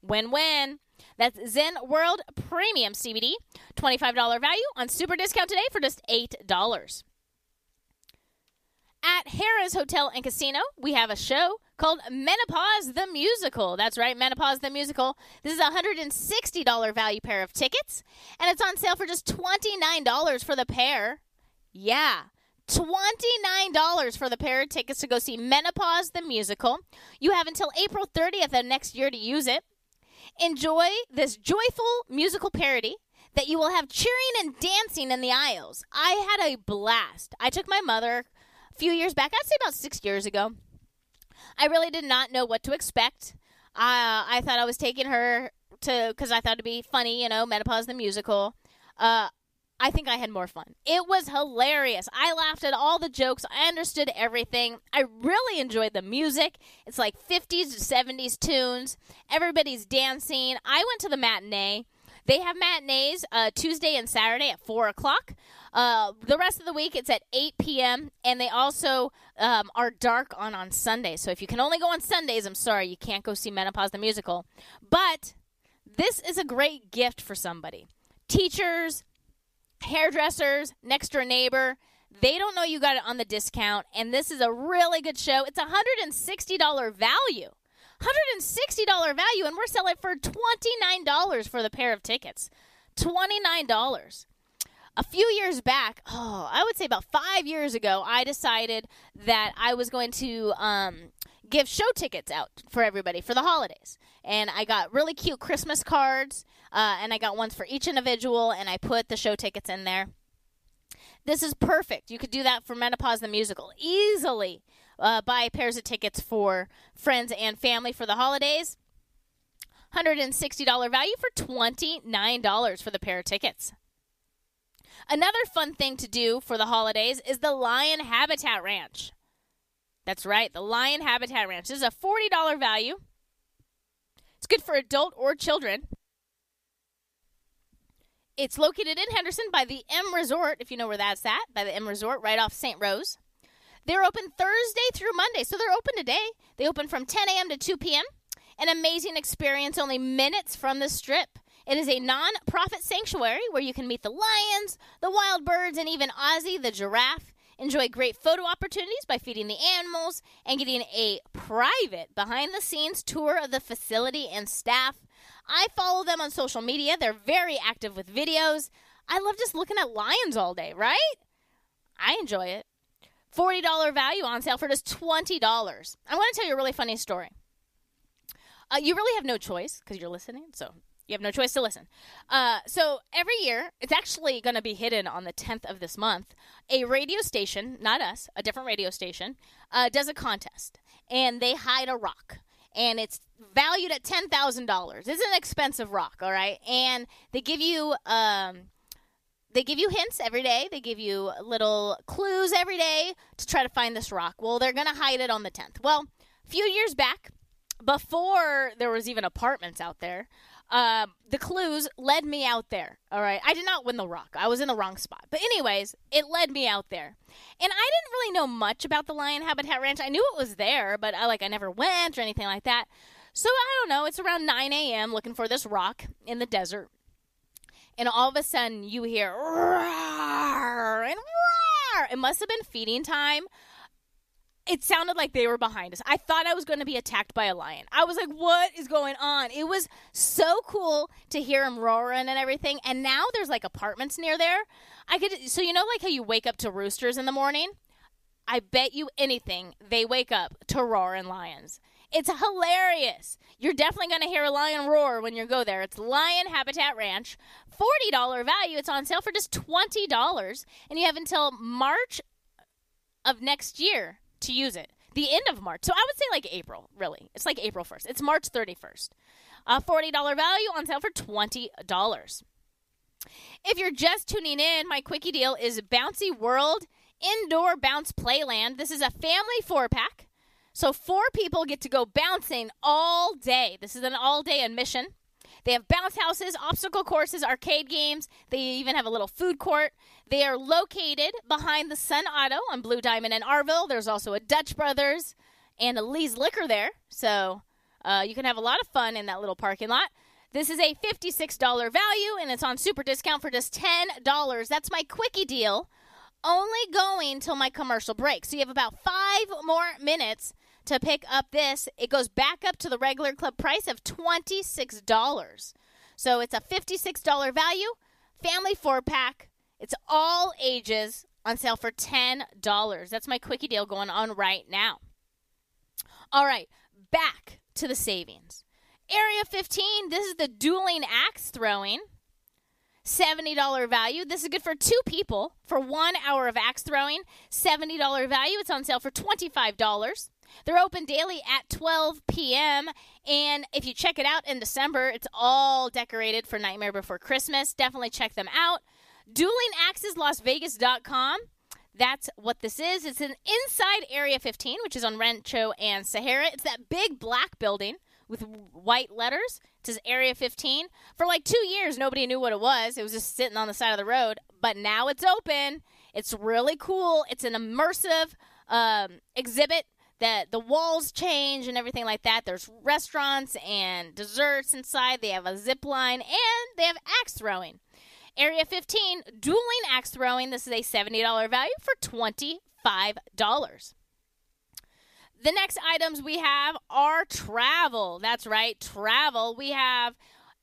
Win win. That's Zen World Premium CBD. $25 value on super discount today for just $8. At Harrah's Hotel and Casino, we have a show called Menopause the Musical. That's right, Menopause the Musical. This is a $160 value pair of tickets, and it's on sale for just $29 for the pair. Yeah. $29 for the pair of tickets to go see Menopause the Musical. You have until April 30th of next year to use it. Enjoy this joyful musical parody that you will have cheering and dancing in the aisles. I had a blast. I took my mother a few years back, I'd say about six years ago. I really did not know what to expect. Uh, I thought I was taking her to because I thought it'd be funny, you know, menopause the musical. Uh, I think I had more fun. It was hilarious. I laughed at all the jokes. I understood everything. I really enjoyed the music. It's like 50s to 70s tunes. Everybody's dancing. I went to the matinee. They have matinees uh, Tuesday and Saturday at 4 o'clock. Uh, the rest of the week it's at 8 p.m. and they also um, are dark on on Sunday. So if you can only go on Sundays, I'm sorry you can't go see Menopause the musical. But this is a great gift for somebody. Teachers, hairdressers, next door neighbor. They don't know you got it on the discount, and this is a really good show. It's a $160 value. $160 value, and we're selling for $29 for the pair of tickets. $29 a few years back, oh, I would say about five years ago, I decided that I was going to um, give show tickets out for everybody for the holidays. And I got really cute Christmas cards, uh, and I got ones for each individual, and I put the show tickets in there. This is perfect. You could do that for Menopause the Musical easily. Uh, buy pairs of tickets for friends and family for the holidays. $160 value for $29 for the pair of tickets. Another fun thing to do for the holidays is the Lion Habitat Ranch. That's right, the Lion Habitat Ranch. This is a $40 value. It's good for adult or children. It's located in Henderson by the M Resort, if you know where that's at, by the M Resort, right off St. Rose. They're open Thursday through Monday, so they're open today. They open from 10 a.m. to 2 p.m. An amazing experience only minutes from the strip. It is a non-profit sanctuary where you can meet the lions, the wild birds, and even Ozzy the giraffe. Enjoy great photo opportunities by feeding the animals and getting a private behind the scenes tour of the facility and staff. I follow them on social media. They're very active with videos. I love just looking at lions all day, right? I enjoy it. $40 value on sale for just $20. I want to tell you a really funny story. Uh, you really have no choice because you're listening, so you have no choice to listen. Uh, so every year, it's actually going to be hidden on the 10th of this month. A radio station, not us, a different radio station, uh, does a contest, and they hide a rock, and it's valued at ten thousand dollars. It's an expensive rock, all right, and they give you um, they give you hints every day. They give you little clues every day to try to find this rock. Well, they're going to hide it on the 10th. Well, a few years back, before there was even apartments out there, uh, the clues led me out there. All right. I did not win the rock. I was in the wrong spot. But, anyways, it led me out there. And I didn't really know much about the Lion Habitat Ranch. I knew it was there, but I, like I never went or anything like that. So I don't know. It's around 9 a.m. looking for this rock in the desert and all of a sudden you hear roar and roar. It must have been feeding time. It sounded like they were behind us. I thought I was going to be attacked by a lion. I was like, "What is going on?" It was so cool to hear him roaring and everything. And now there's like apartments near there. I could so you know like how you wake up to roosters in the morning. I bet you anything they wake up to roaring lions. It's hilarious. You're definitely going to hear a lion roar when you go there. It's Lion Habitat Ranch. $40 value. It's on sale for just $20. And you have until March of next year to use it. The end of March. So I would say like April, really. It's like April 1st. It's March 31st. A $40 value on sale for $20. If you're just tuning in, my quickie deal is Bouncy World Indoor Bounce Playland. This is a family four pack. So four people get to go bouncing all day. This is an all day admission. They have bounce houses, obstacle courses, arcade games. They even have a little food court. They are located behind the Sun Auto on Blue Diamond and Arville. There's also a Dutch Brothers and a Lee's Liquor there. So uh, you can have a lot of fun in that little parking lot. This is a $56 value and it's on super discount for just $10. That's my quickie deal. Only going till my commercial break. So you have about five more minutes to pick up this. It goes back up to the regular club price of $26. So it's a $56 value, family four pack. It's all ages on sale for $10. That's my quickie deal going on right now. All right, back to the savings. Area 15, this is the dueling axe throwing. $70 value. This is good for two people for one hour of axe throwing. $70 value. It's on sale for $25. They're open daily at 12 p.m. And if you check it out in December, it's all decorated for Nightmare Before Christmas. Definitely check them out. DuelingAxesLasVegas.com. That's what this is. It's an inside Area 15, which is on Rancho and Sahara. It's that big black building with white letters. It says Area 15. For like two years, nobody knew what it was. It was just sitting on the side of the road. But now it's open. It's really cool. It's an immersive um, exhibit that the walls change and everything like that. There's restaurants and desserts inside. They have a zip line and they have axe throwing. Area 15, dueling axe throwing. This is a $70 value for $25. The next items we have are travel. That's right, travel. We have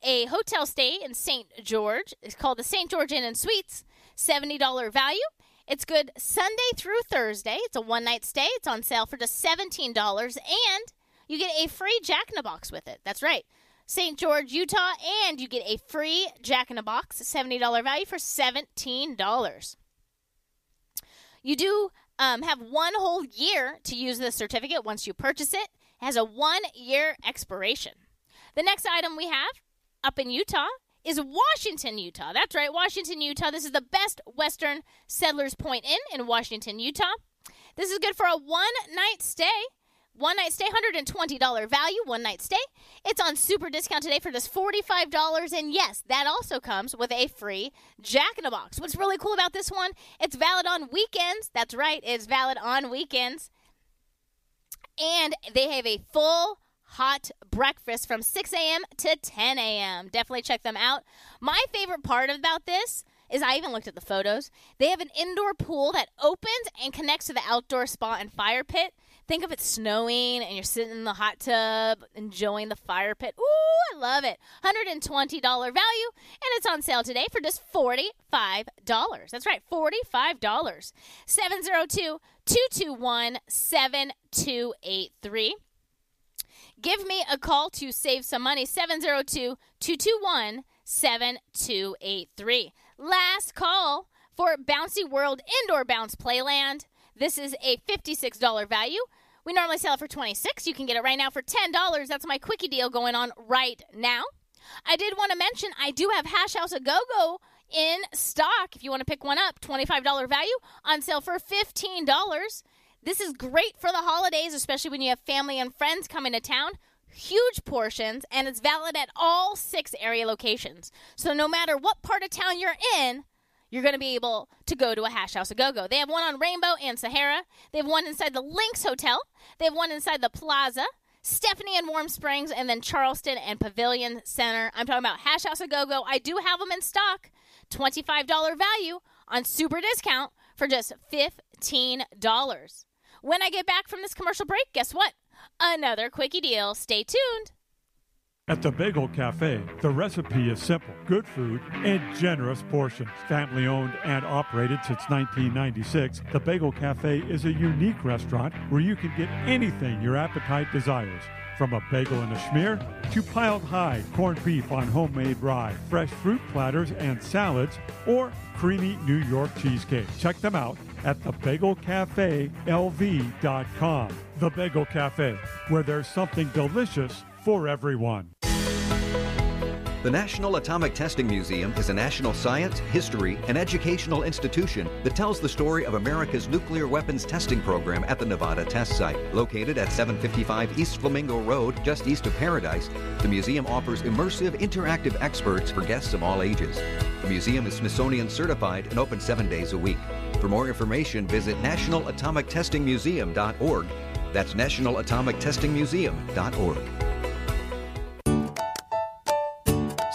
a hotel stay in St. George. It's called the St. George Inn and Suites. $70 value. It's good Sunday through Thursday. It's a one night stay. It's on sale for just $17. And you get a free Jack in the Box with it. That's right. St. George, Utah, and you get a free Jack in the Box, $70 value for $17. You do um, have one whole year to use this certificate once you purchase it. It has a one year expiration. The next item we have up in Utah is Washington, Utah. That's right, Washington, Utah. This is the best Western Settlers Point Inn in Washington, Utah. This is good for a one night stay. One night stay, $120 value, one night stay. It's on super discount today for just $45. And yes, that also comes with a free Jack in the Box. What's really cool about this one, it's valid on weekends. That's right, it's valid on weekends. And they have a full hot breakfast from 6 a.m. to 10 a.m. Definitely check them out. My favorite part about this is I even looked at the photos. They have an indoor pool that opens and connects to the outdoor spa and fire pit. Think of it snowing and you're sitting in the hot tub enjoying the fire pit. Ooh, I love it. $120 value and it's on sale today for just $45. That's right, $45. 702 221 7283. Give me a call to save some money 702 221 7283. Last call for Bouncy World Indoor Bounce Playland. This is a $56 value. We normally sell it for 26. You can get it right now for $10. That's my quickie deal going on right now. I did want to mention I do have Hash House a Go Go in stock. If you want to pick one up, $25 value on sale for $15. This is great for the holidays, especially when you have family and friends coming to town. Huge portions, and it's valid at all six area locations. So no matter what part of town you're in, you're going to be able to go to a Hash House a Go Go. They have one on Rainbow and Sahara. They have one inside the Lynx Hotel. They have one inside the Plaza, Stephanie and Warm Springs, and then Charleston and Pavilion Center. I'm talking about Hash House a Go Go. I do have them in stock. $25 value on super discount for just $15. When I get back from this commercial break, guess what? Another quickie deal. Stay tuned. At the Bagel Cafe, the recipe is simple good food and generous portions. Family owned and operated since 1996, the Bagel Cafe is a unique restaurant where you can get anything your appetite desires. From a bagel and a schmear to piled high corned beef on homemade rye, fresh fruit platters and salads, or creamy New York cheesecake. Check them out at thebagelcafeLV.com. The Bagel Cafe, where there's something delicious for everyone. The National Atomic Testing Museum is a national science, history, and educational institution that tells the story of America's nuclear weapons testing program at the Nevada test site. Located at 755 East Flamingo Road, just east of Paradise, the museum offers immersive, interactive experts for guests of all ages. The museum is Smithsonian certified and open seven days a week. For more information, visit nationalatomictestingmuseum.org. That's nationalatomictestingmuseum.org.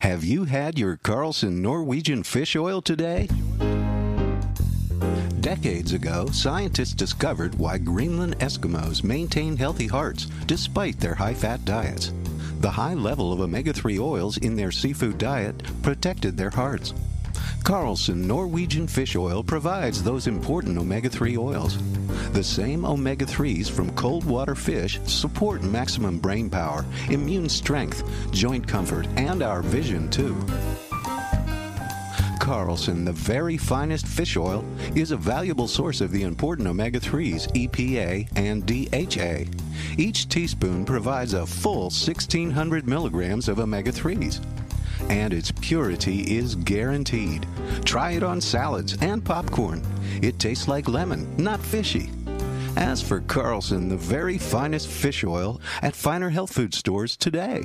Have you had your Carlson Norwegian fish oil today? Decades ago, scientists discovered why Greenland Eskimos maintain healthy hearts despite their high fat diets. The high level of omega 3 oils in their seafood diet protected their hearts. Carlson Norwegian fish oil provides those important omega 3 oils. The same omega 3s from cold water fish support maximum brain power, immune strength, joint comfort, and our vision, too. Carlson, the very finest fish oil, is a valuable source of the important omega 3s, EPA and DHA. Each teaspoon provides a full 1600 milligrams of omega 3s. And its purity is guaranteed. Try it on salads and popcorn. It tastes like lemon, not fishy. Ask for Carlson, the very finest fish oil, at finer health food stores today.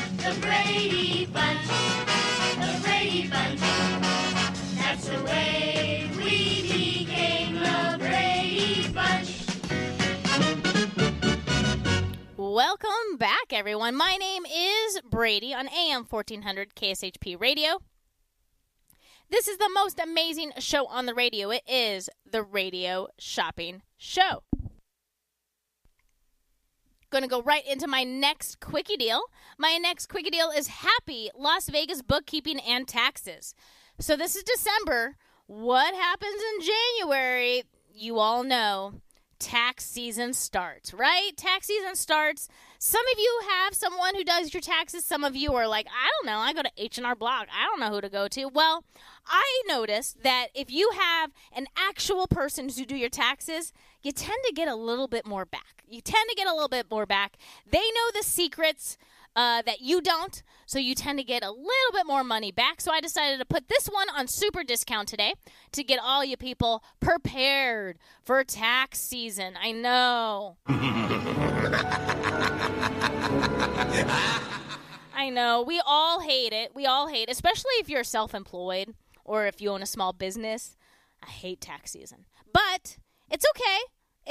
The Brady Bunch. The Brady Bunch. That's the way we became the Brady Bunch. Welcome back, everyone. My name is Brady on AM 1400 KSHP Radio. This is the most amazing show on the radio. It is the Radio Shopping Show. Going to go right into my next quickie deal. My next quickie deal is Happy Las Vegas Bookkeeping and Taxes. So this is December. What happens in January? You all know. Tax season starts, right? Tax season starts. Some of you have someone who does your taxes. Some of you are like, I don't know. I go to H&R Block. I don't know who to go to. Well, I noticed that if you have an actual person to do your taxes, you tend to get a little bit more back. You tend to get a little bit more back. They know the secrets uh, that you don't, so you tend to get a little bit more money back. So I decided to put this one on super discount today to get all you people prepared for tax season. I know. I know. We all hate it. We all hate it, especially if you're self employed or if you own a small business. I hate tax season. But it's okay.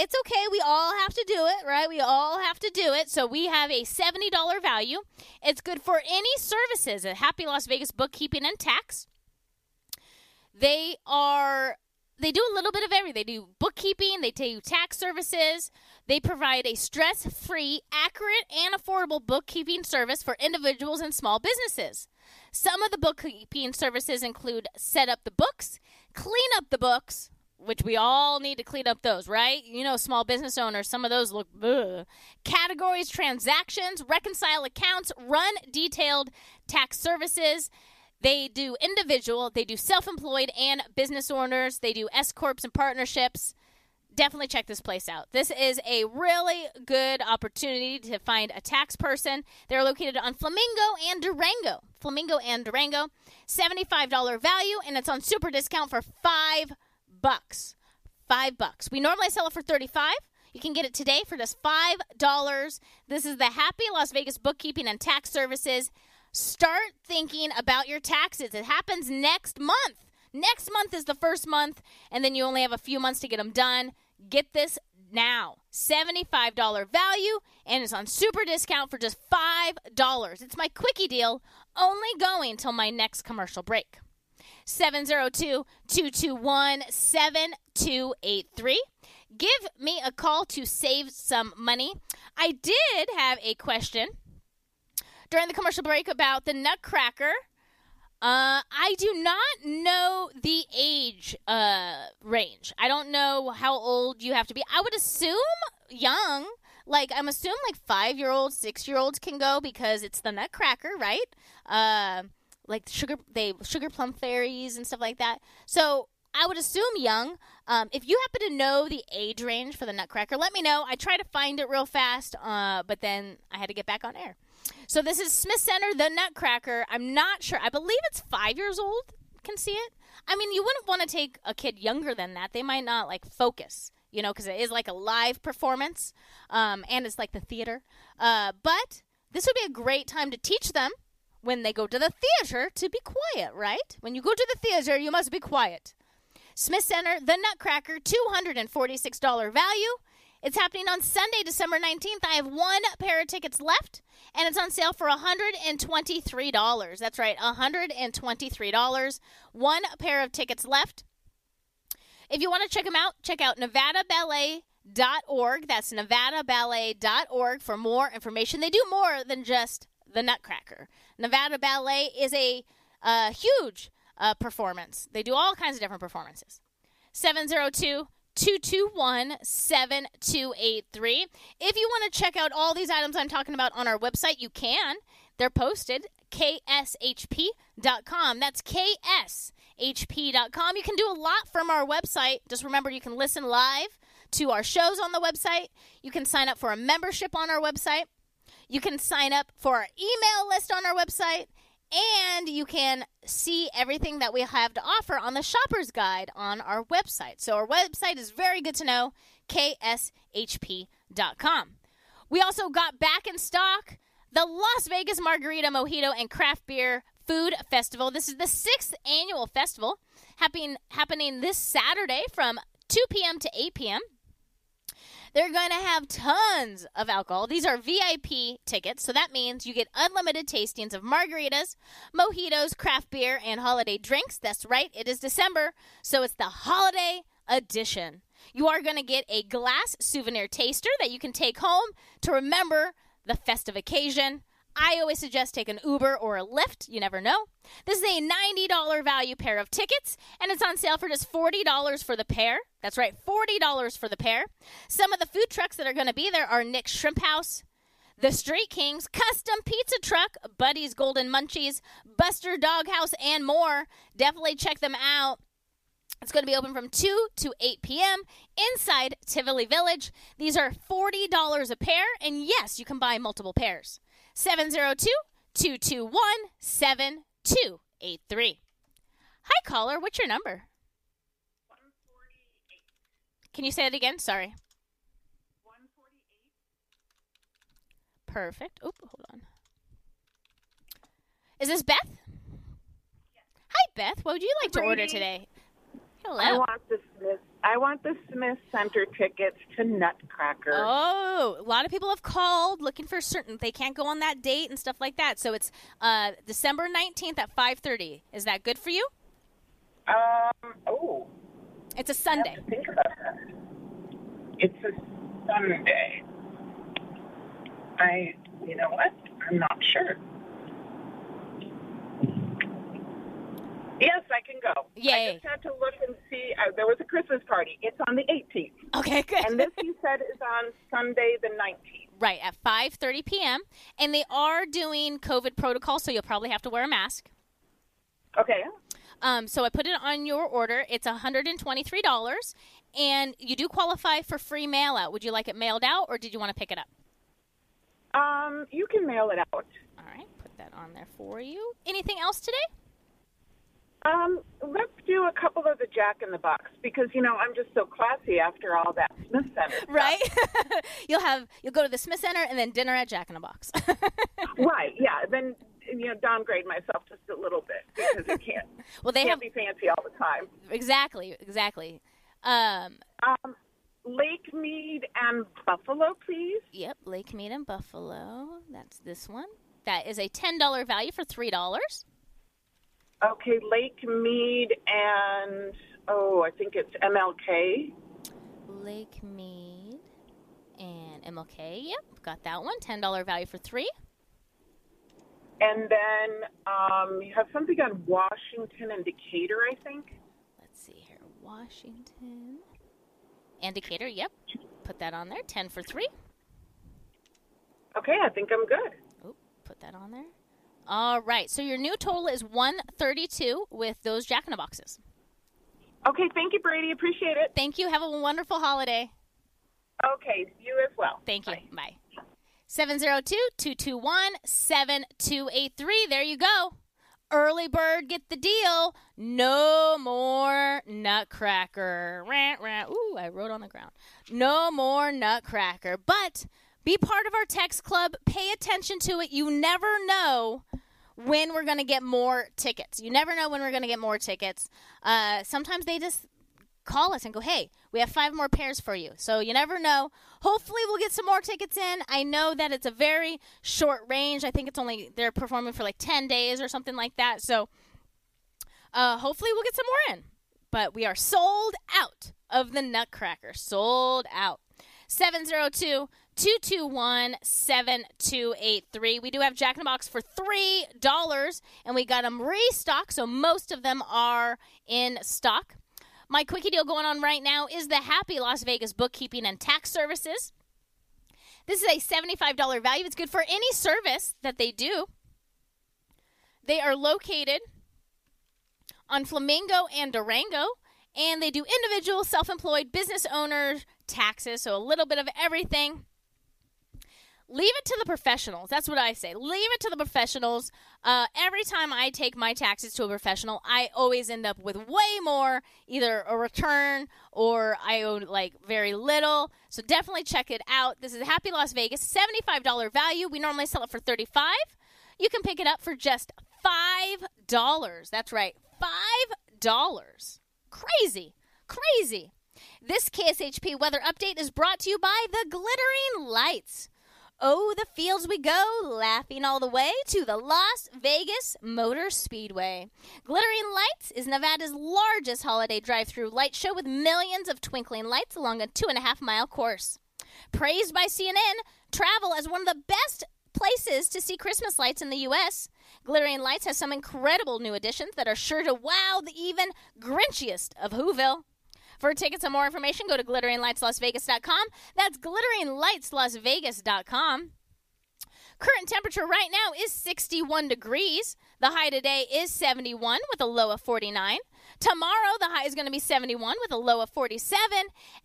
It's okay. We all have to do it, right? We all have to do it. So we have a $70 value. It's good for any services at Happy Las Vegas Bookkeeping and Tax. They are they do a little bit of everything. They do bookkeeping, they do tax services. They provide a stress-free, accurate, and affordable bookkeeping service for individuals and small businesses. Some of the bookkeeping services include set up the books, clean up the books, which we all need to clean up those, right? You know, small business owners, some of those look ugh. Categories, transactions, reconcile accounts, run detailed tax services. They do individual, they do self employed and business owners, they do S Corps and partnerships. Definitely check this place out. This is a really good opportunity to find a tax person. They're located on Flamingo and Durango. Flamingo and Durango. $75 value, and it's on super discount for five bucks. Five bucks. We normally sell it for 35 You can get it today for just $5. This is the Happy Las Vegas Bookkeeping and Tax Services. Start thinking about your taxes. It happens next month. Next month is the first month, and then you only have a few months to get them done. Get this now. $75 value, and it's on super discount for just $5. It's my quickie deal, only going till my next commercial break. 702 221 7283. Give me a call to save some money. I did have a question during the commercial break about the Nutcracker. Uh, I do not know the age uh, range. I don't know how old you have to be. I would assume young. Like I'm assuming like five year olds, six year olds can go because it's the Nutcracker, right? Uh, like sugar, they sugar plum fairies and stuff like that. So I would assume young. Um, if you happen to know the age range for the Nutcracker, let me know. I try to find it real fast, uh, but then I had to get back on air. So this is Smith Center, the Nutcracker. I'm not sure. I believe it's five years old. Can see it. I mean, you wouldn't want to take a kid younger than that. They might not like focus, you know, because it is like a live performance, um, and it's like the theater. Uh, but this would be a great time to teach them when they go to the theater to be quiet, right? When you go to the theater, you must be quiet. Smith Center, the Nutcracker, $246 value. It's happening on Sunday, December 19th. I have one pair of tickets left, and it's on sale for $123. That's right, $123. One pair of tickets left. If you want to check them out, check out nevadaballet.org. That's nevadaballet.org for more information. They do more than just the Nutcracker. Nevada Ballet is a huge uh, performance. They do all kinds of different performances. 702 221 7283. If you want to check out all these items I'm talking about on our website, you can. They're posted kshp.com. That's kshp.com. You can do a lot from our website. Just remember, you can listen live to our shows on the website. You can sign up for a membership on our website. You can sign up for our email list on our website. And you can see everything that we have to offer on the shopper's guide on our website. So our website is very good to know, kshp.com. We also got back in stock the Las Vegas Margarita Mojito and Craft Beer Food Festival. This is the sixth annual festival happening, happening this Saturday from 2 p.m. to 8 p.m. They're going to have tons of alcohol. These are VIP tickets, so that means you get unlimited tastings of margaritas, mojitos, craft beer, and holiday drinks. That's right, it is December, so it's the holiday edition. You are going to get a glass souvenir taster that you can take home to remember the festive occasion. I always suggest take an Uber or a Lyft. You never know. This is a $90 value pair of tickets, and it's on sale for just $40 for the pair. That's right, $40 for the pair. Some of the food trucks that are going to be there are Nick's Shrimp House, the Street Kings, Custom Pizza Truck, Buddy's Golden Munchies, Buster Doghouse, and more. Definitely check them out. It's going to be open from 2 to 8 p.m. inside Tivoli Village. These are $40 a pair, and yes, you can buy multiple pairs. 702 221 7283. Hi, caller. What's your number? Can you say it again? Sorry. One forty eight. Perfect. Oh, hold on. Is this Beth? Yes. Hi, Beth. What would you like to order today? Hello. I want the Smith. I want the Smith Center tickets to Nutcracker. Oh, a lot of people have called looking for certain they can't go on that date and stuff like that. So it's uh, December nineteenth at five thirty. Is that good for you? Um. Oh. It's a Sunday. Think about that. It's a Sunday. I. You know what? I'm not sure. Yes, I can go. Yay. I just had to look and see. Uh, there was a Christmas party. It's on the 18th. Okay, good. And this you said is on Sunday the 19th. Right at five thirty p.m. And they are doing COVID protocol, so you'll probably have to wear a mask. Okay. Um, so I put it on your order. It's hundred and twenty-three dollars, and you do qualify for free mail out. Would you like it mailed out, or did you want to pick it up? Um, you can mail it out. All right, put that on there for you. Anything else today? Um, let's do a couple of the Jack in the Box because you know I'm just so classy after all that Smith Center. Right? you'll have you'll go to the Smith Center and then dinner at Jack in the Box. right? Yeah. Then you know downgrade myself just a little bit because it can't. Well, they can't have- be fancy all the time. exactly, exactly. Um, um, Lake Mead and Buffalo, please. Yep, Lake Mead and Buffalo. That's this one. That is a ten dollar value for three dollars. Okay, Lake Mead and oh, I think it's MLK. Lake Mead and MLK. Yep, got that one. Ten dollar value for three. And then um, you have something on Washington and Decatur, I think. Let's see here. Washington and Decatur. Yep, put that on there. Ten for three. Okay, I think I'm good. Oh, put that on there. All right. So your new total is one thirty-two with those Jack in the Boxes. Okay, thank you, Brady. Appreciate it. Thank you. Have a wonderful holiday. Okay, you as well. Thank you. Bye. 702 221 7283. There you go. Early bird, get the deal. No more nutcracker. Rant, rant. Ooh, I wrote on the ground. No more nutcracker. But be part of our text club. Pay attention to it. You never know when we're going to get more tickets. You never know when we're going to get more tickets. Uh, sometimes they just call us and go, hey, we have five more pairs for you. So you never know. Hopefully, we'll get some more tickets in. I know that it's a very short range. I think it's only, they're performing for like 10 days or something like that. So uh, hopefully, we'll get some more in. But we are sold out of the Nutcracker. Sold out. 702 221 7283. We do have Jack in the Box for $3, and we got them restocked, so most of them are in stock. My quickie deal going on right now is the Happy Las Vegas Bookkeeping and Tax Services. This is a $75 value. It's good for any service that they do. They are located on Flamingo and Durango, and they do individual, self employed, business owners, taxes, so a little bit of everything. Leave it to the professionals. That's what I say. Leave it to the professionals. Uh, every time I take my taxes to a professional, I always end up with way more, either a return or I owe like very little. So definitely check it out. This is Happy Las Vegas, $75 value. We normally sell it for 35 You can pick it up for just $5. That's right, $5. Crazy. Crazy. This KSHP weather update is brought to you by the Glittering Lights. Oh, the fields we go, laughing all the way to the Las Vegas Motor Speedway. Glittering Lights is Nevada's largest holiday drive through light show with millions of twinkling lights along a two and a half mile course. Praised by CNN, travel as one of the best places to see Christmas lights in the U.S. Glittering Lights has some incredible new additions that are sure to wow the even Grinchiest of Whoville. For tickets and more information, go to glitteringlightslasvegas.com. That's glitteringlightslasvegas.com. Current temperature right now is 61 degrees. The high today is 71 with a low of 49. Tomorrow, the high is going to be 71 with a low of 47.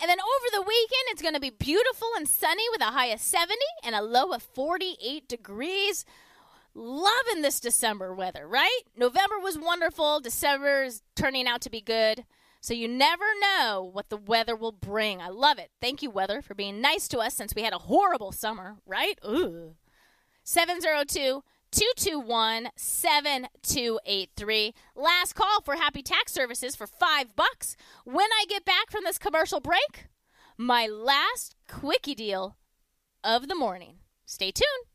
And then over the weekend, it's going to be beautiful and sunny with a high of 70 and a low of 48 degrees. Loving this December weather, right? November was wonderful. December is turning out to be good. So you never know what the weather will bring. I love it. Thank you, weather, for being nice to us since we had a horrible summer, right? Ooh. 702 221 7283. Last call for Happy Tax Services for five bucks. When I get back from this commercial break, my last quickie deal of the morning. Stay tuned.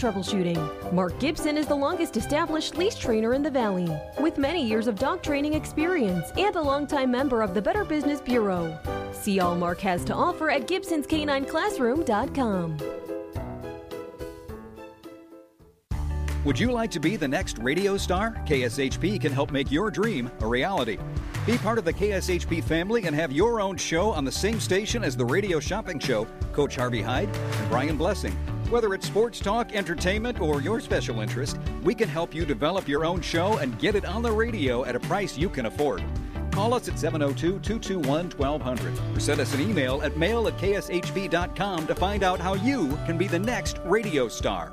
troubleshooting. Mark Gibson is the longest established leash trainer in the Valley, with many years of dog training experience and a longtime member of the Better Business Bureau. See all Mark has to offer at Gibson'sCanineClassroom.com. Would you like to be the next radio star? KSHP can help make your dream a reality. Be part of the KSHP family and have your own show on the same station as the Radio Shopping Show, Coach Harvey Hyde and Brian Blessing. Whether it's sports talk, entertainment, or your special interest, we can help you develop your own show and get it on the radio at a price you can afford. Call us at 702 221 1200 or send us an email at mail at kshp.com to find out how you can be the next radio star.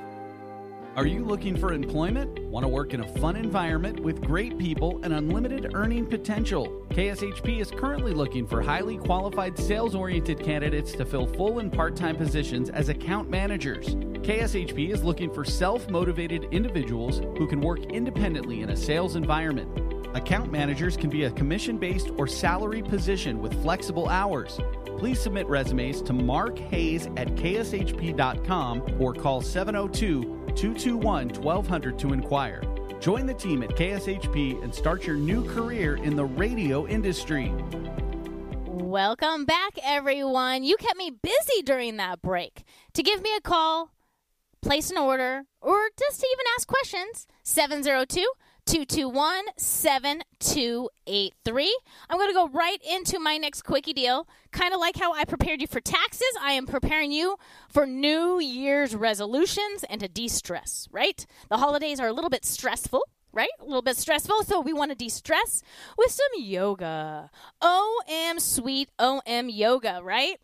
Are you looking for employment? Want to work in a fun environment with great people and unlimited earning potential? KSHP is currently looking for highly qualified sales oriented candidates to fill full and part time positions as account managers. KSHP is looking for self motivated individuals who can work independently in a sales environment. Account managers can be a commission based or salary position with flexible hours. Please submit resumes to Mark Hayes at kshp.com or call 702 221 1200 to inquire. Join the team at KSHP and start your new career in the radio industry. Welcome back, everyone. You kept me busy during that break. To give me a call, place an order, or just to even ask questions, 702 221 7283. I'm going to go right into my next quickie deal. Kind of like how I prepared you for taxes, I am preparing you for New Year's resolutions and to de stress, right? The holidays are a little bit stressful. Right? A little bit stressful, so we want to de stress with some yoga. OM sweet OM yoga, right?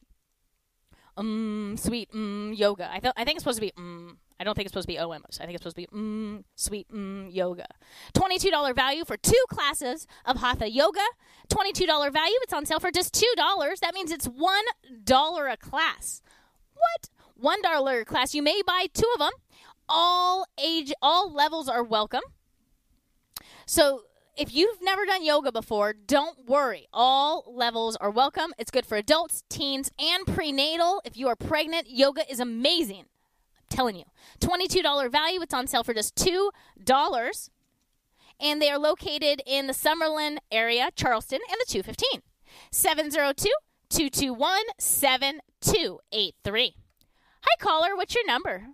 Um, sweet um yoga. I thought I think it's supposed to be um. I don't think it's supposed to be OM. I think it's supposed to be mm, sweet mm, yoga. $22 value for two classes of Hatha yoga. $22 value. It's on sale for just $2. That means it's $1 a class. What? $1 a class. You may buy two of them. All age, all levels are welcome. So if you've never done yoga before, don't worry. All levels are welcome. It's good for adults, teens, and prenatal. If you are pregnant, yoga is amazing. Telling you. $22 value. It's on sale for just $2. And they are located in the Summerlin area, Charleston, and the 215. 702 221 7283. Hi, caller. What's your number?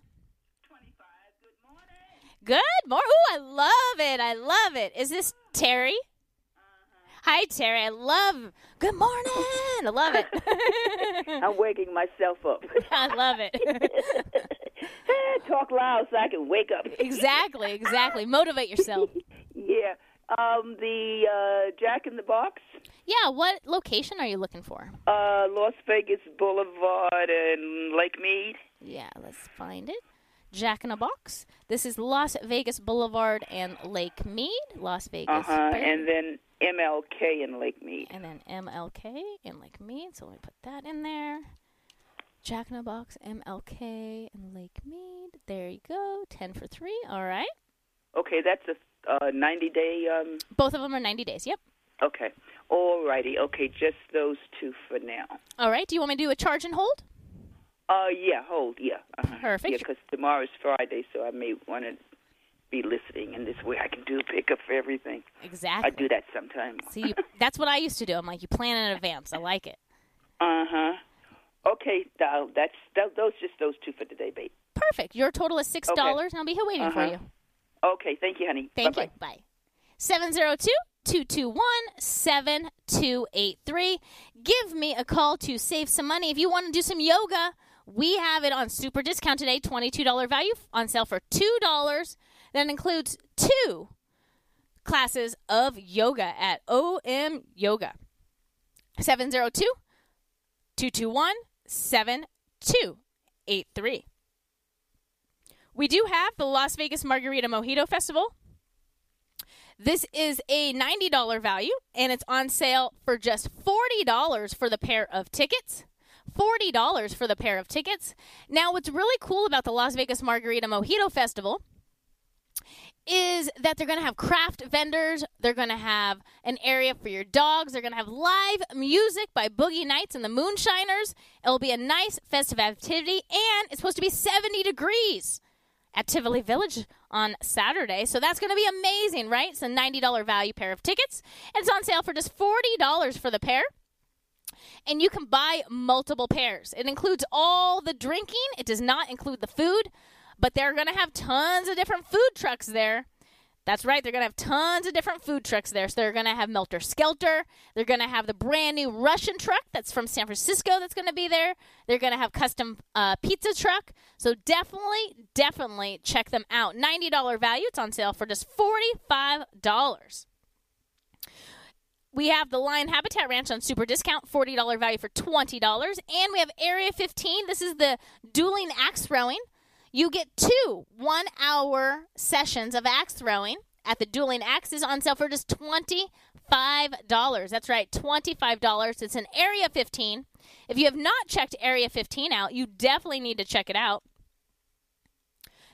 Good morning. Good mor. Ooh, I love it. I love it. Is this Terry? Hi, Terry. I love. Good morning. I love it. I'm waking myself up. I love it. Talk loud so I can wake up. exactly. Exactly. Motivate yourself. Yeah. Um, the uh, Jack in the Box. Yeah, what location are you looking for? Uh, Las Vegas Boulevard and Lake Mead. Yeah, let's find it. Jack in a Box. This is Las Vegas Boulevard and Lake Mead, Las Vegas. Uh huh. And then MLK in Lake Mead. And then MLK in Lake Mead. So let me put that in there. Jack in a Box, MLK, and Lake Mead. There you go. 10 for 3. All right. Okay, that's a uh, 90 day. Um. Both of them are 90 days. Yep. Okay. All righty. Okay, just those two for now. All right. Do you want me to do a charge and hold? Uh, yeah, hold, yeah. Uh-huh. Perfect. Yeah, 'cause tomorrow's Friday, so I may want to be listening, and this way I can do a pickup for everything. Exactly. I do that sometimes. See, that's what I used to do. I'm like, you plan in advance. I like it. Uh huh. Okay. That's that, those just those two for today, babe. Perfect. Your total is $6, Okay. and I'll be here waiting for Uh-huh. you. Okay, thank you, honey. Thank Bye-bye. you. Bye. 702 221 7283. Give me a call to save some money. If you want to do some yoga, we have it on super discount today $22 value on sale for $2. That includes two classes of yoga at OM Yoga. 702 221 7283. We do have the Las Vegas Margarita Mojito Festival. This is a $90 value, and it's on sale for just $40 for the pair of tickets. $40 for the pair of tickets. Now, what's really cool about the Las Vegas Margarita Mojito Festival is that they're going to have craft vendors. They're going to have an area for your dogs. They're going to have live music by Boogie Nights and the Moonshiners. It'll be a nice festive activity, and it's supposed to be 70 degrees at Tivoli Village on Saturday. So that's going to be amazing, right? It's a $90 value pair of tickets. And it's on sale for just $40 for the pair. And you can buy multiple pairs. It includes all the drinking, it does not include the food, but they're going to have tons of different food trucks there. That's right, they're going to have tons of different food trucks there. So they're going to have Melter Skelter. They're going to have the brand new Russian truck that's from San Francisco that's going to be there. They're going to have custom uh, pizza truck. So definitely, definitely check them out. $90 value. It's on sale for just $45. We have the Lion Habitat Ranch on super discount, $40 value for $20. And we have Area 15. This is the dueling axe throwing. You get two one hour sessions of axe throwing at the dueling axes on sale for just $25. That's right, $25. It's in Area 15. If you have not checked Area 15 out, you definitely need to check it out.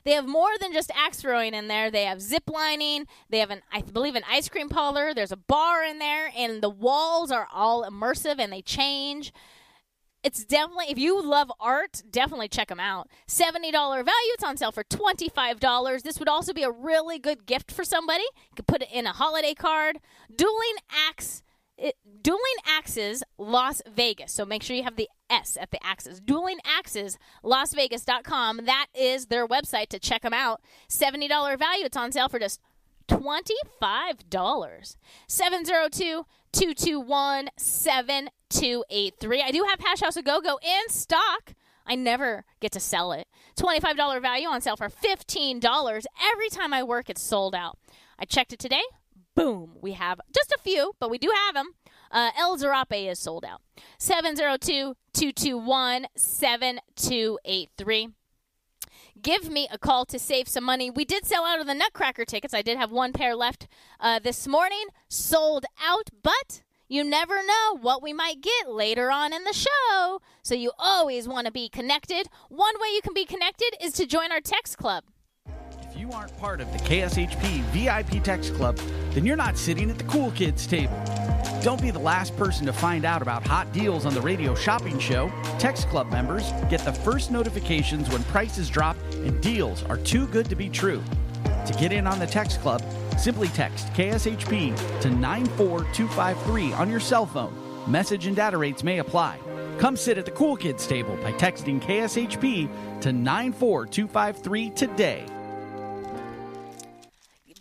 They have more than just axe throwing in there. They have zip lining. They have an, I believe, an ice cream parlor. There's a bar in there, and the walls are all immersive and they change. It's definitely, if you love art, definitely check them out. $70 value. It's on sale for $25. This would also be a really good gift for somebody. You could put it in a holiday card. Dueling Axe. It, Dueling Axes Las Vegas. So make sure you have the S at the Axes. Dueling Axes LasVegas.com. That is their website to check them out. $70 value. It's on sale for just $25. 702 221 7283. I do have Hash House a Go Go in stock. I never get to sell it. $25 value on sale for $15. Every time I work, it's sold out. I checked it today. Boom. We have just a few, but we do have them. Uh, El Zarape is sold out. 702 221 7283 give me a call to save some money. We did sell out of the Nutcracker tickets. I did have one pair left uh, this morning, sold out, but you never know what we might get later on in the show. So you always want to be connected. One way you can be connected is to join our text club. If you aren't part of the KSHP VIP Text Club, then you're not sitting at the cool kids table. Don't be the last person to find out about hot deals on the radio shopping show. Text Club members get the first notifications when prices drop and deals are too good to be true. To get in on the Text Club, simply text KSHP to 94253 on your cell phone. Message and data rates may apply. Come sit at the cool kids table by texting KSHP to 94253 today.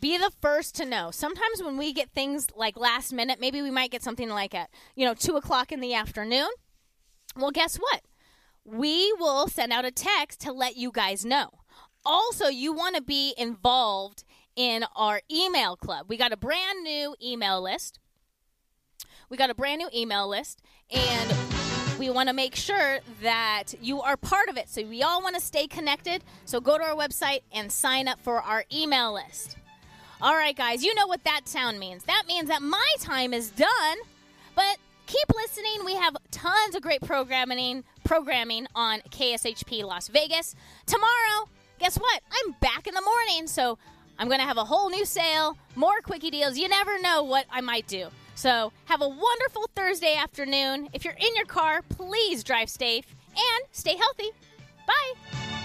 be the first to know. Sometimes when we get things like last minute, maybe we might get something like at you know two o'clock in the afternoon. Well, guess what? We will send out a text to let you guys know. Also, you want to be involved in our email club. We got a brand new email list. we got a brand new email list, and we want to make sure that you are part of it. So we all want to stay connected. So go to our website and sign up for our email list. All right, guys, you know what that sound means. That means that my time is done, but keep listening. We have tons of great programming programming on KSHP Las Vegas. Tomorrow, guess what? I'm back in the morning, so I'm going to have a whole new sale, more quickie deals. You never know what I might do. So, have a wonderful Thursday afternoon. If you're in your car, please drive safe and stay healthy. Bye.